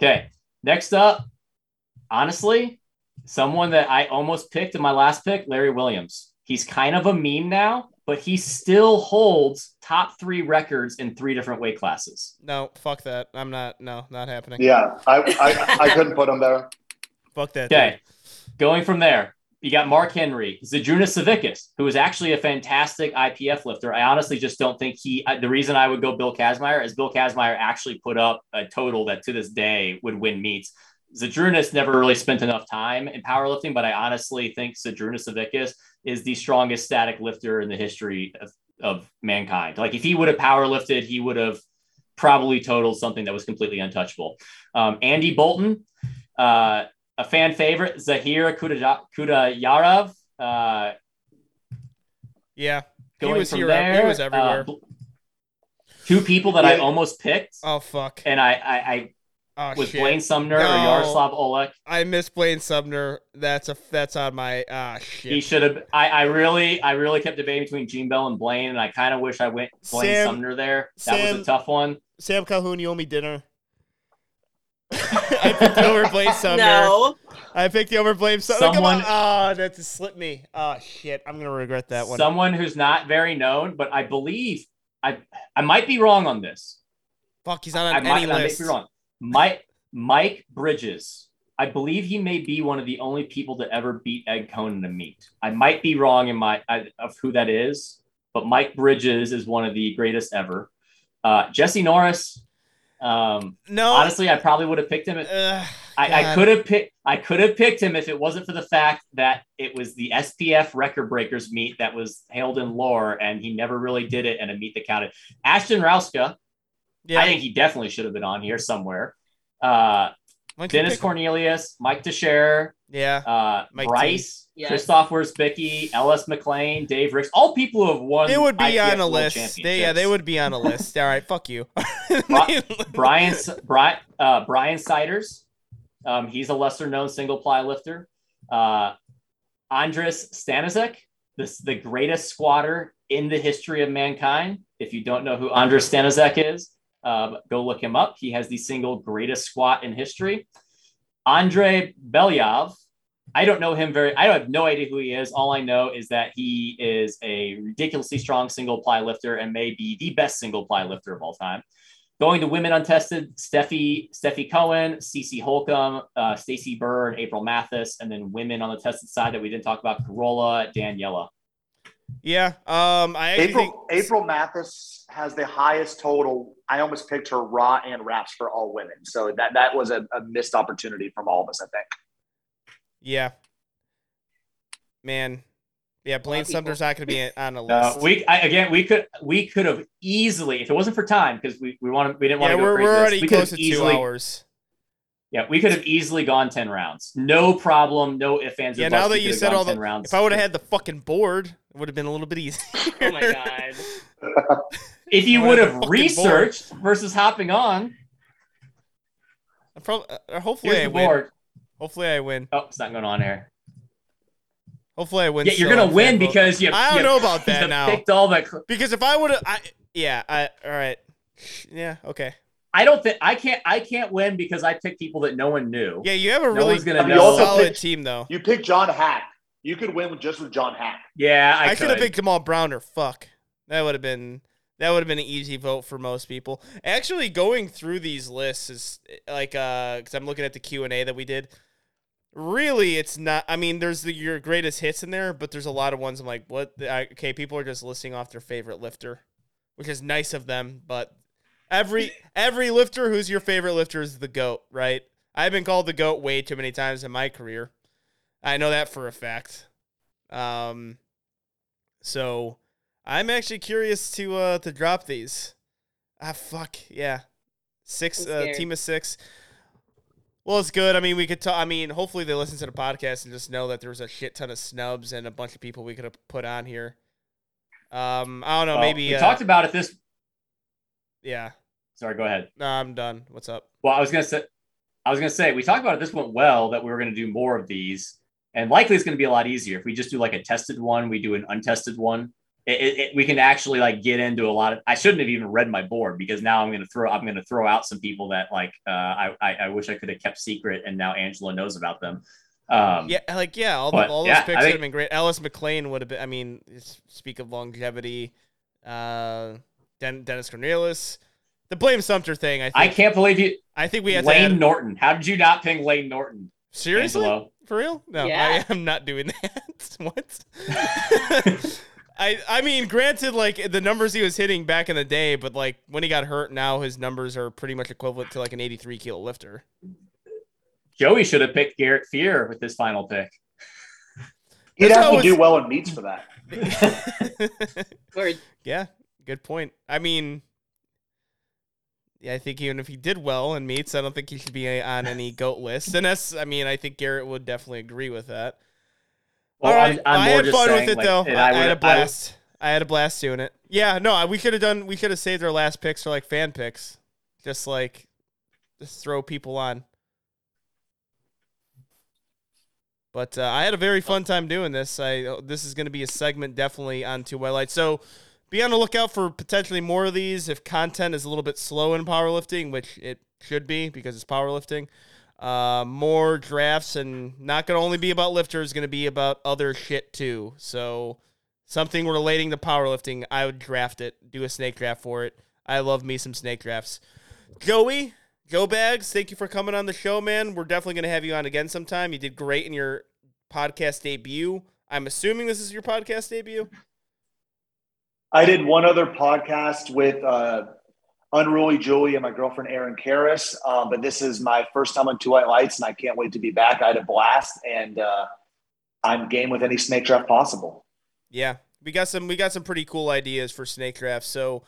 Okay. Next up, honestly, someone that I almost picked in my last pick, Larry Williams. He's kind of a meme now, but he still holds top three records in three different weight classes. No, fuck that. I'm not. No, not happening. Yeah, I, I, I couldn't put him there. Fuck that. Okay. Going from there, you got Mark Henry, Zydrunas Savickas, who is actually a fantastic IPF lifter. I honestly just don't think he, I- the reason I would go Bill Kazmaier is Bill Kazmaier actually put up a total that to this day would win meets. Zydrunas never really spent enough time in powerlifting, but I honestly think Zydrunas Savickas is the strongest static lifter in the history of, of mankind. Like if he would have power lifted, he would have probably totaled something that was completely untouchable. Um, Andy Bolton, uh, a fan favorite, Zahir Kuda- Khudayarov. Uh, Yeah. He going was here. there, he was everywhere. uh, two people that I almost picked, oh fuck. and I, I, I Oh with shit! Blaine Sumner No. or Yaroslav Olech. I miss Blaine Sumner. That's a that's on my ah shit. He should have. I, I really, I really kept debating between Gene Bell and Blaine, and I kind of wish I went Blaine Sam- Sumner there. That was a tough one. Sam Calhoun, you owe me dinner. I picked over Blaine Sumner. No. I picked the over Blaine Sumner. Come Someone- on. Oh, that just slipped me. Oh shit! I'm gonna regret that one. Someone who's not very known, but I believe I, I might be wrong on this. Fuck, he's not I on might, any I may list. be wrong. Mike, Mike Bridges. I believe he may be one of the only people to ever beat Ed Coan in a meet. I might be wrong in my I, of who that is, but Mike Bridges is one of the greatest ever. Uh, Jesse Norris. Um, No. honestly, I probably would have picked him. At, Ugh, I, I could have picked. I could have picked him if it wasn't for the fact that it was the SPF record breakers meet that was held in lore, and he never really did it in a meet that counted. Ashton Rouska. Yeah. I think he definitely should have been on here somewhere. Uh, Dennis Cornelius, Mike Teixeira, Yeah. uh, Mike Bryce, Yes. Christoph Wierzbicki, Ellis McLean, Dave Ricks, all people who have won. They would be IPF on a World list. They, yeah, they would be on a list. All right, fuck you. Brian Brian uh, Brian Siders. Um, he's a lesser known single ply lifter. Uh, Andrzej Stanaszek, this the greatest squatter in the history of mankind. If you don't know who Andrzej Stanaszek is, um, go look him up. He has the single greatest squat in history. Andre Belyaev. I don't know him very. I have no idea who he is. All I know is that he is a ridiculously strong single ply lifter and may be the best single ply lifter of all time. Going to women untested, Steffi Steffi Cohen, Cece Holcomb, uh, Stacy Burr, April Mathis, and then women on the tested side that we didn't talk about, Corolla, Daniela. Yeah. Um, I actually think April April Mathis has the highest total. I almost picked her raw and wraps for all women, so that that was a, a missed opportunity from all of us. I think. Yeah. Man. Yeah, Blaine people. Sumner's not going to be on a Uh, list. we I, again we could we could have easily if it wasn't for time because we we want we didn't want yeah, to go we're, crazy we're already we close have to two easily, hours. Yeah, we could have easily gone ten rounds. No problem. No ifs ands or Yeah, now that you said all the, rounds. if I would have had the fucking board, it would have been a little bit easier. Oh my god. if you would would've have fucking bored. researched versus hopping on, I'm prob- uh, hopefully here's I win. board. Hopefully I win. Oh, it's not going on here. Hopefully I win. Yeah, you're gonna win Fanvote. because you. I don't you- know about that now. Picked all the. cl- Because if I would have, I yeah, I all right, yeah, okay, I don't think I can't. I can't win because I picked people that no one knew. yeah. You have a No really one's gonna know. Also solid picked- team though. You picked John Haack. You could win with just with John Haack. Yeah, I, I, could have could. picked Jamal Browner Fuck, that would have been that would have been an easy vote for most people. Actually, going through these lists is like uh, because I'm looking at the Q and A that we did. Really, it's not. I mean, there's the, your greatest hits in there, but there's a lot of ones I'm like, what? I, okay, people are just listing off their favorite lifter, which is nice of them. But every every lifter who's your favorite lifter is the goat, right? I've been called the goat way too many times in my career. I know that for a fact. Um, so I'm actually curious to uh to drop these. Ah, fuck yeah, 6 uh, team of six. Well, it's good. I mean, we could talk. I mean, hopefully they listen to the podcast and just know that there was a shit ton of snubs and a bunch of people we could have put on here. Um, I don't know. Well, maybe we uh, talked about it. This. Yeah. Sorry, go ahead. No, I'm done. What's up? Well, I was gonna say, I was gonna say we talked about it. This went well that we were gonna do more of these, and likely it's gonna be a lot easier if we just do like a tested one. We do an untested one. It, it, it- we can actually like get into a lot of. I shouldn't have even read my board because now I'm gonna throw. I'm gonna throw out some people that like. Uh, I, I I wish I could have kept secret, and now Angelo knows about them. Um, Yeah, like yeah, all, the, all those yeah, picks would have been great. Ellis McLean would have been. I mean, speak of longevity, uh, Den- Dennis Cornelius, the Blaine Sumner thing. I think. I can't believe you, I think we have to Lane add, Norton. How did you not ping Lane Norton? seriously Angelo? for real. No, Yeah. I am not doing that. what? I I mean, granted, like the numbers he was hitting back in the day, but like when he got hurt, now his numbers are pretty much equivalent to like an 83 kilo lifter. Joey should have picked Garrett Fear with his final pick. He'd have to it's- do well in meets for that. Yeah, good point. I mean, yeah, I think even if he did well in meets, I don't think he should be on any goat list. And that's, I mean, I think Garrett would definitely agree with that. Well, All right, I'm, I'm i had fun saying, with it like, though. I, I had a blast. I, had a blast doing it. Yeah, no, we could have done. We could have saved our last picks for like fan picks, just like just throw people on. But uh, I had a very fun time doing this. I uh, this is going to be a segment definitely on Two White Lights. So be on the lookout for potentially more of these if content is a little bit slow in powerlifting, which it should be because it's powerlifting. Uh, more drafts and not going to only be about lifters, going to be about other shit too. So something relating to powerlifting, I would draft it, do a snake draft for it. I love me some snake drafts. Joey, Joe Bags, thank you for coming on the show, man. We're definitely going to have you on again sometime. You did great in your podcast debut. I'm assuming this is your podcast debut. I did one other podcast with uh, Unruly Julie and my girlfriend Erin Karras, um, but this is my first time on Two White Lights, and I can't wait to be back. I had a blast, and uh, I'm game with any snake draft possible. Yeah, we got some we got some pretty cool ideas for snake drafts. So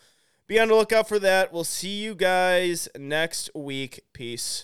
be on the lookout for that. We'll see you guys next week. Peace.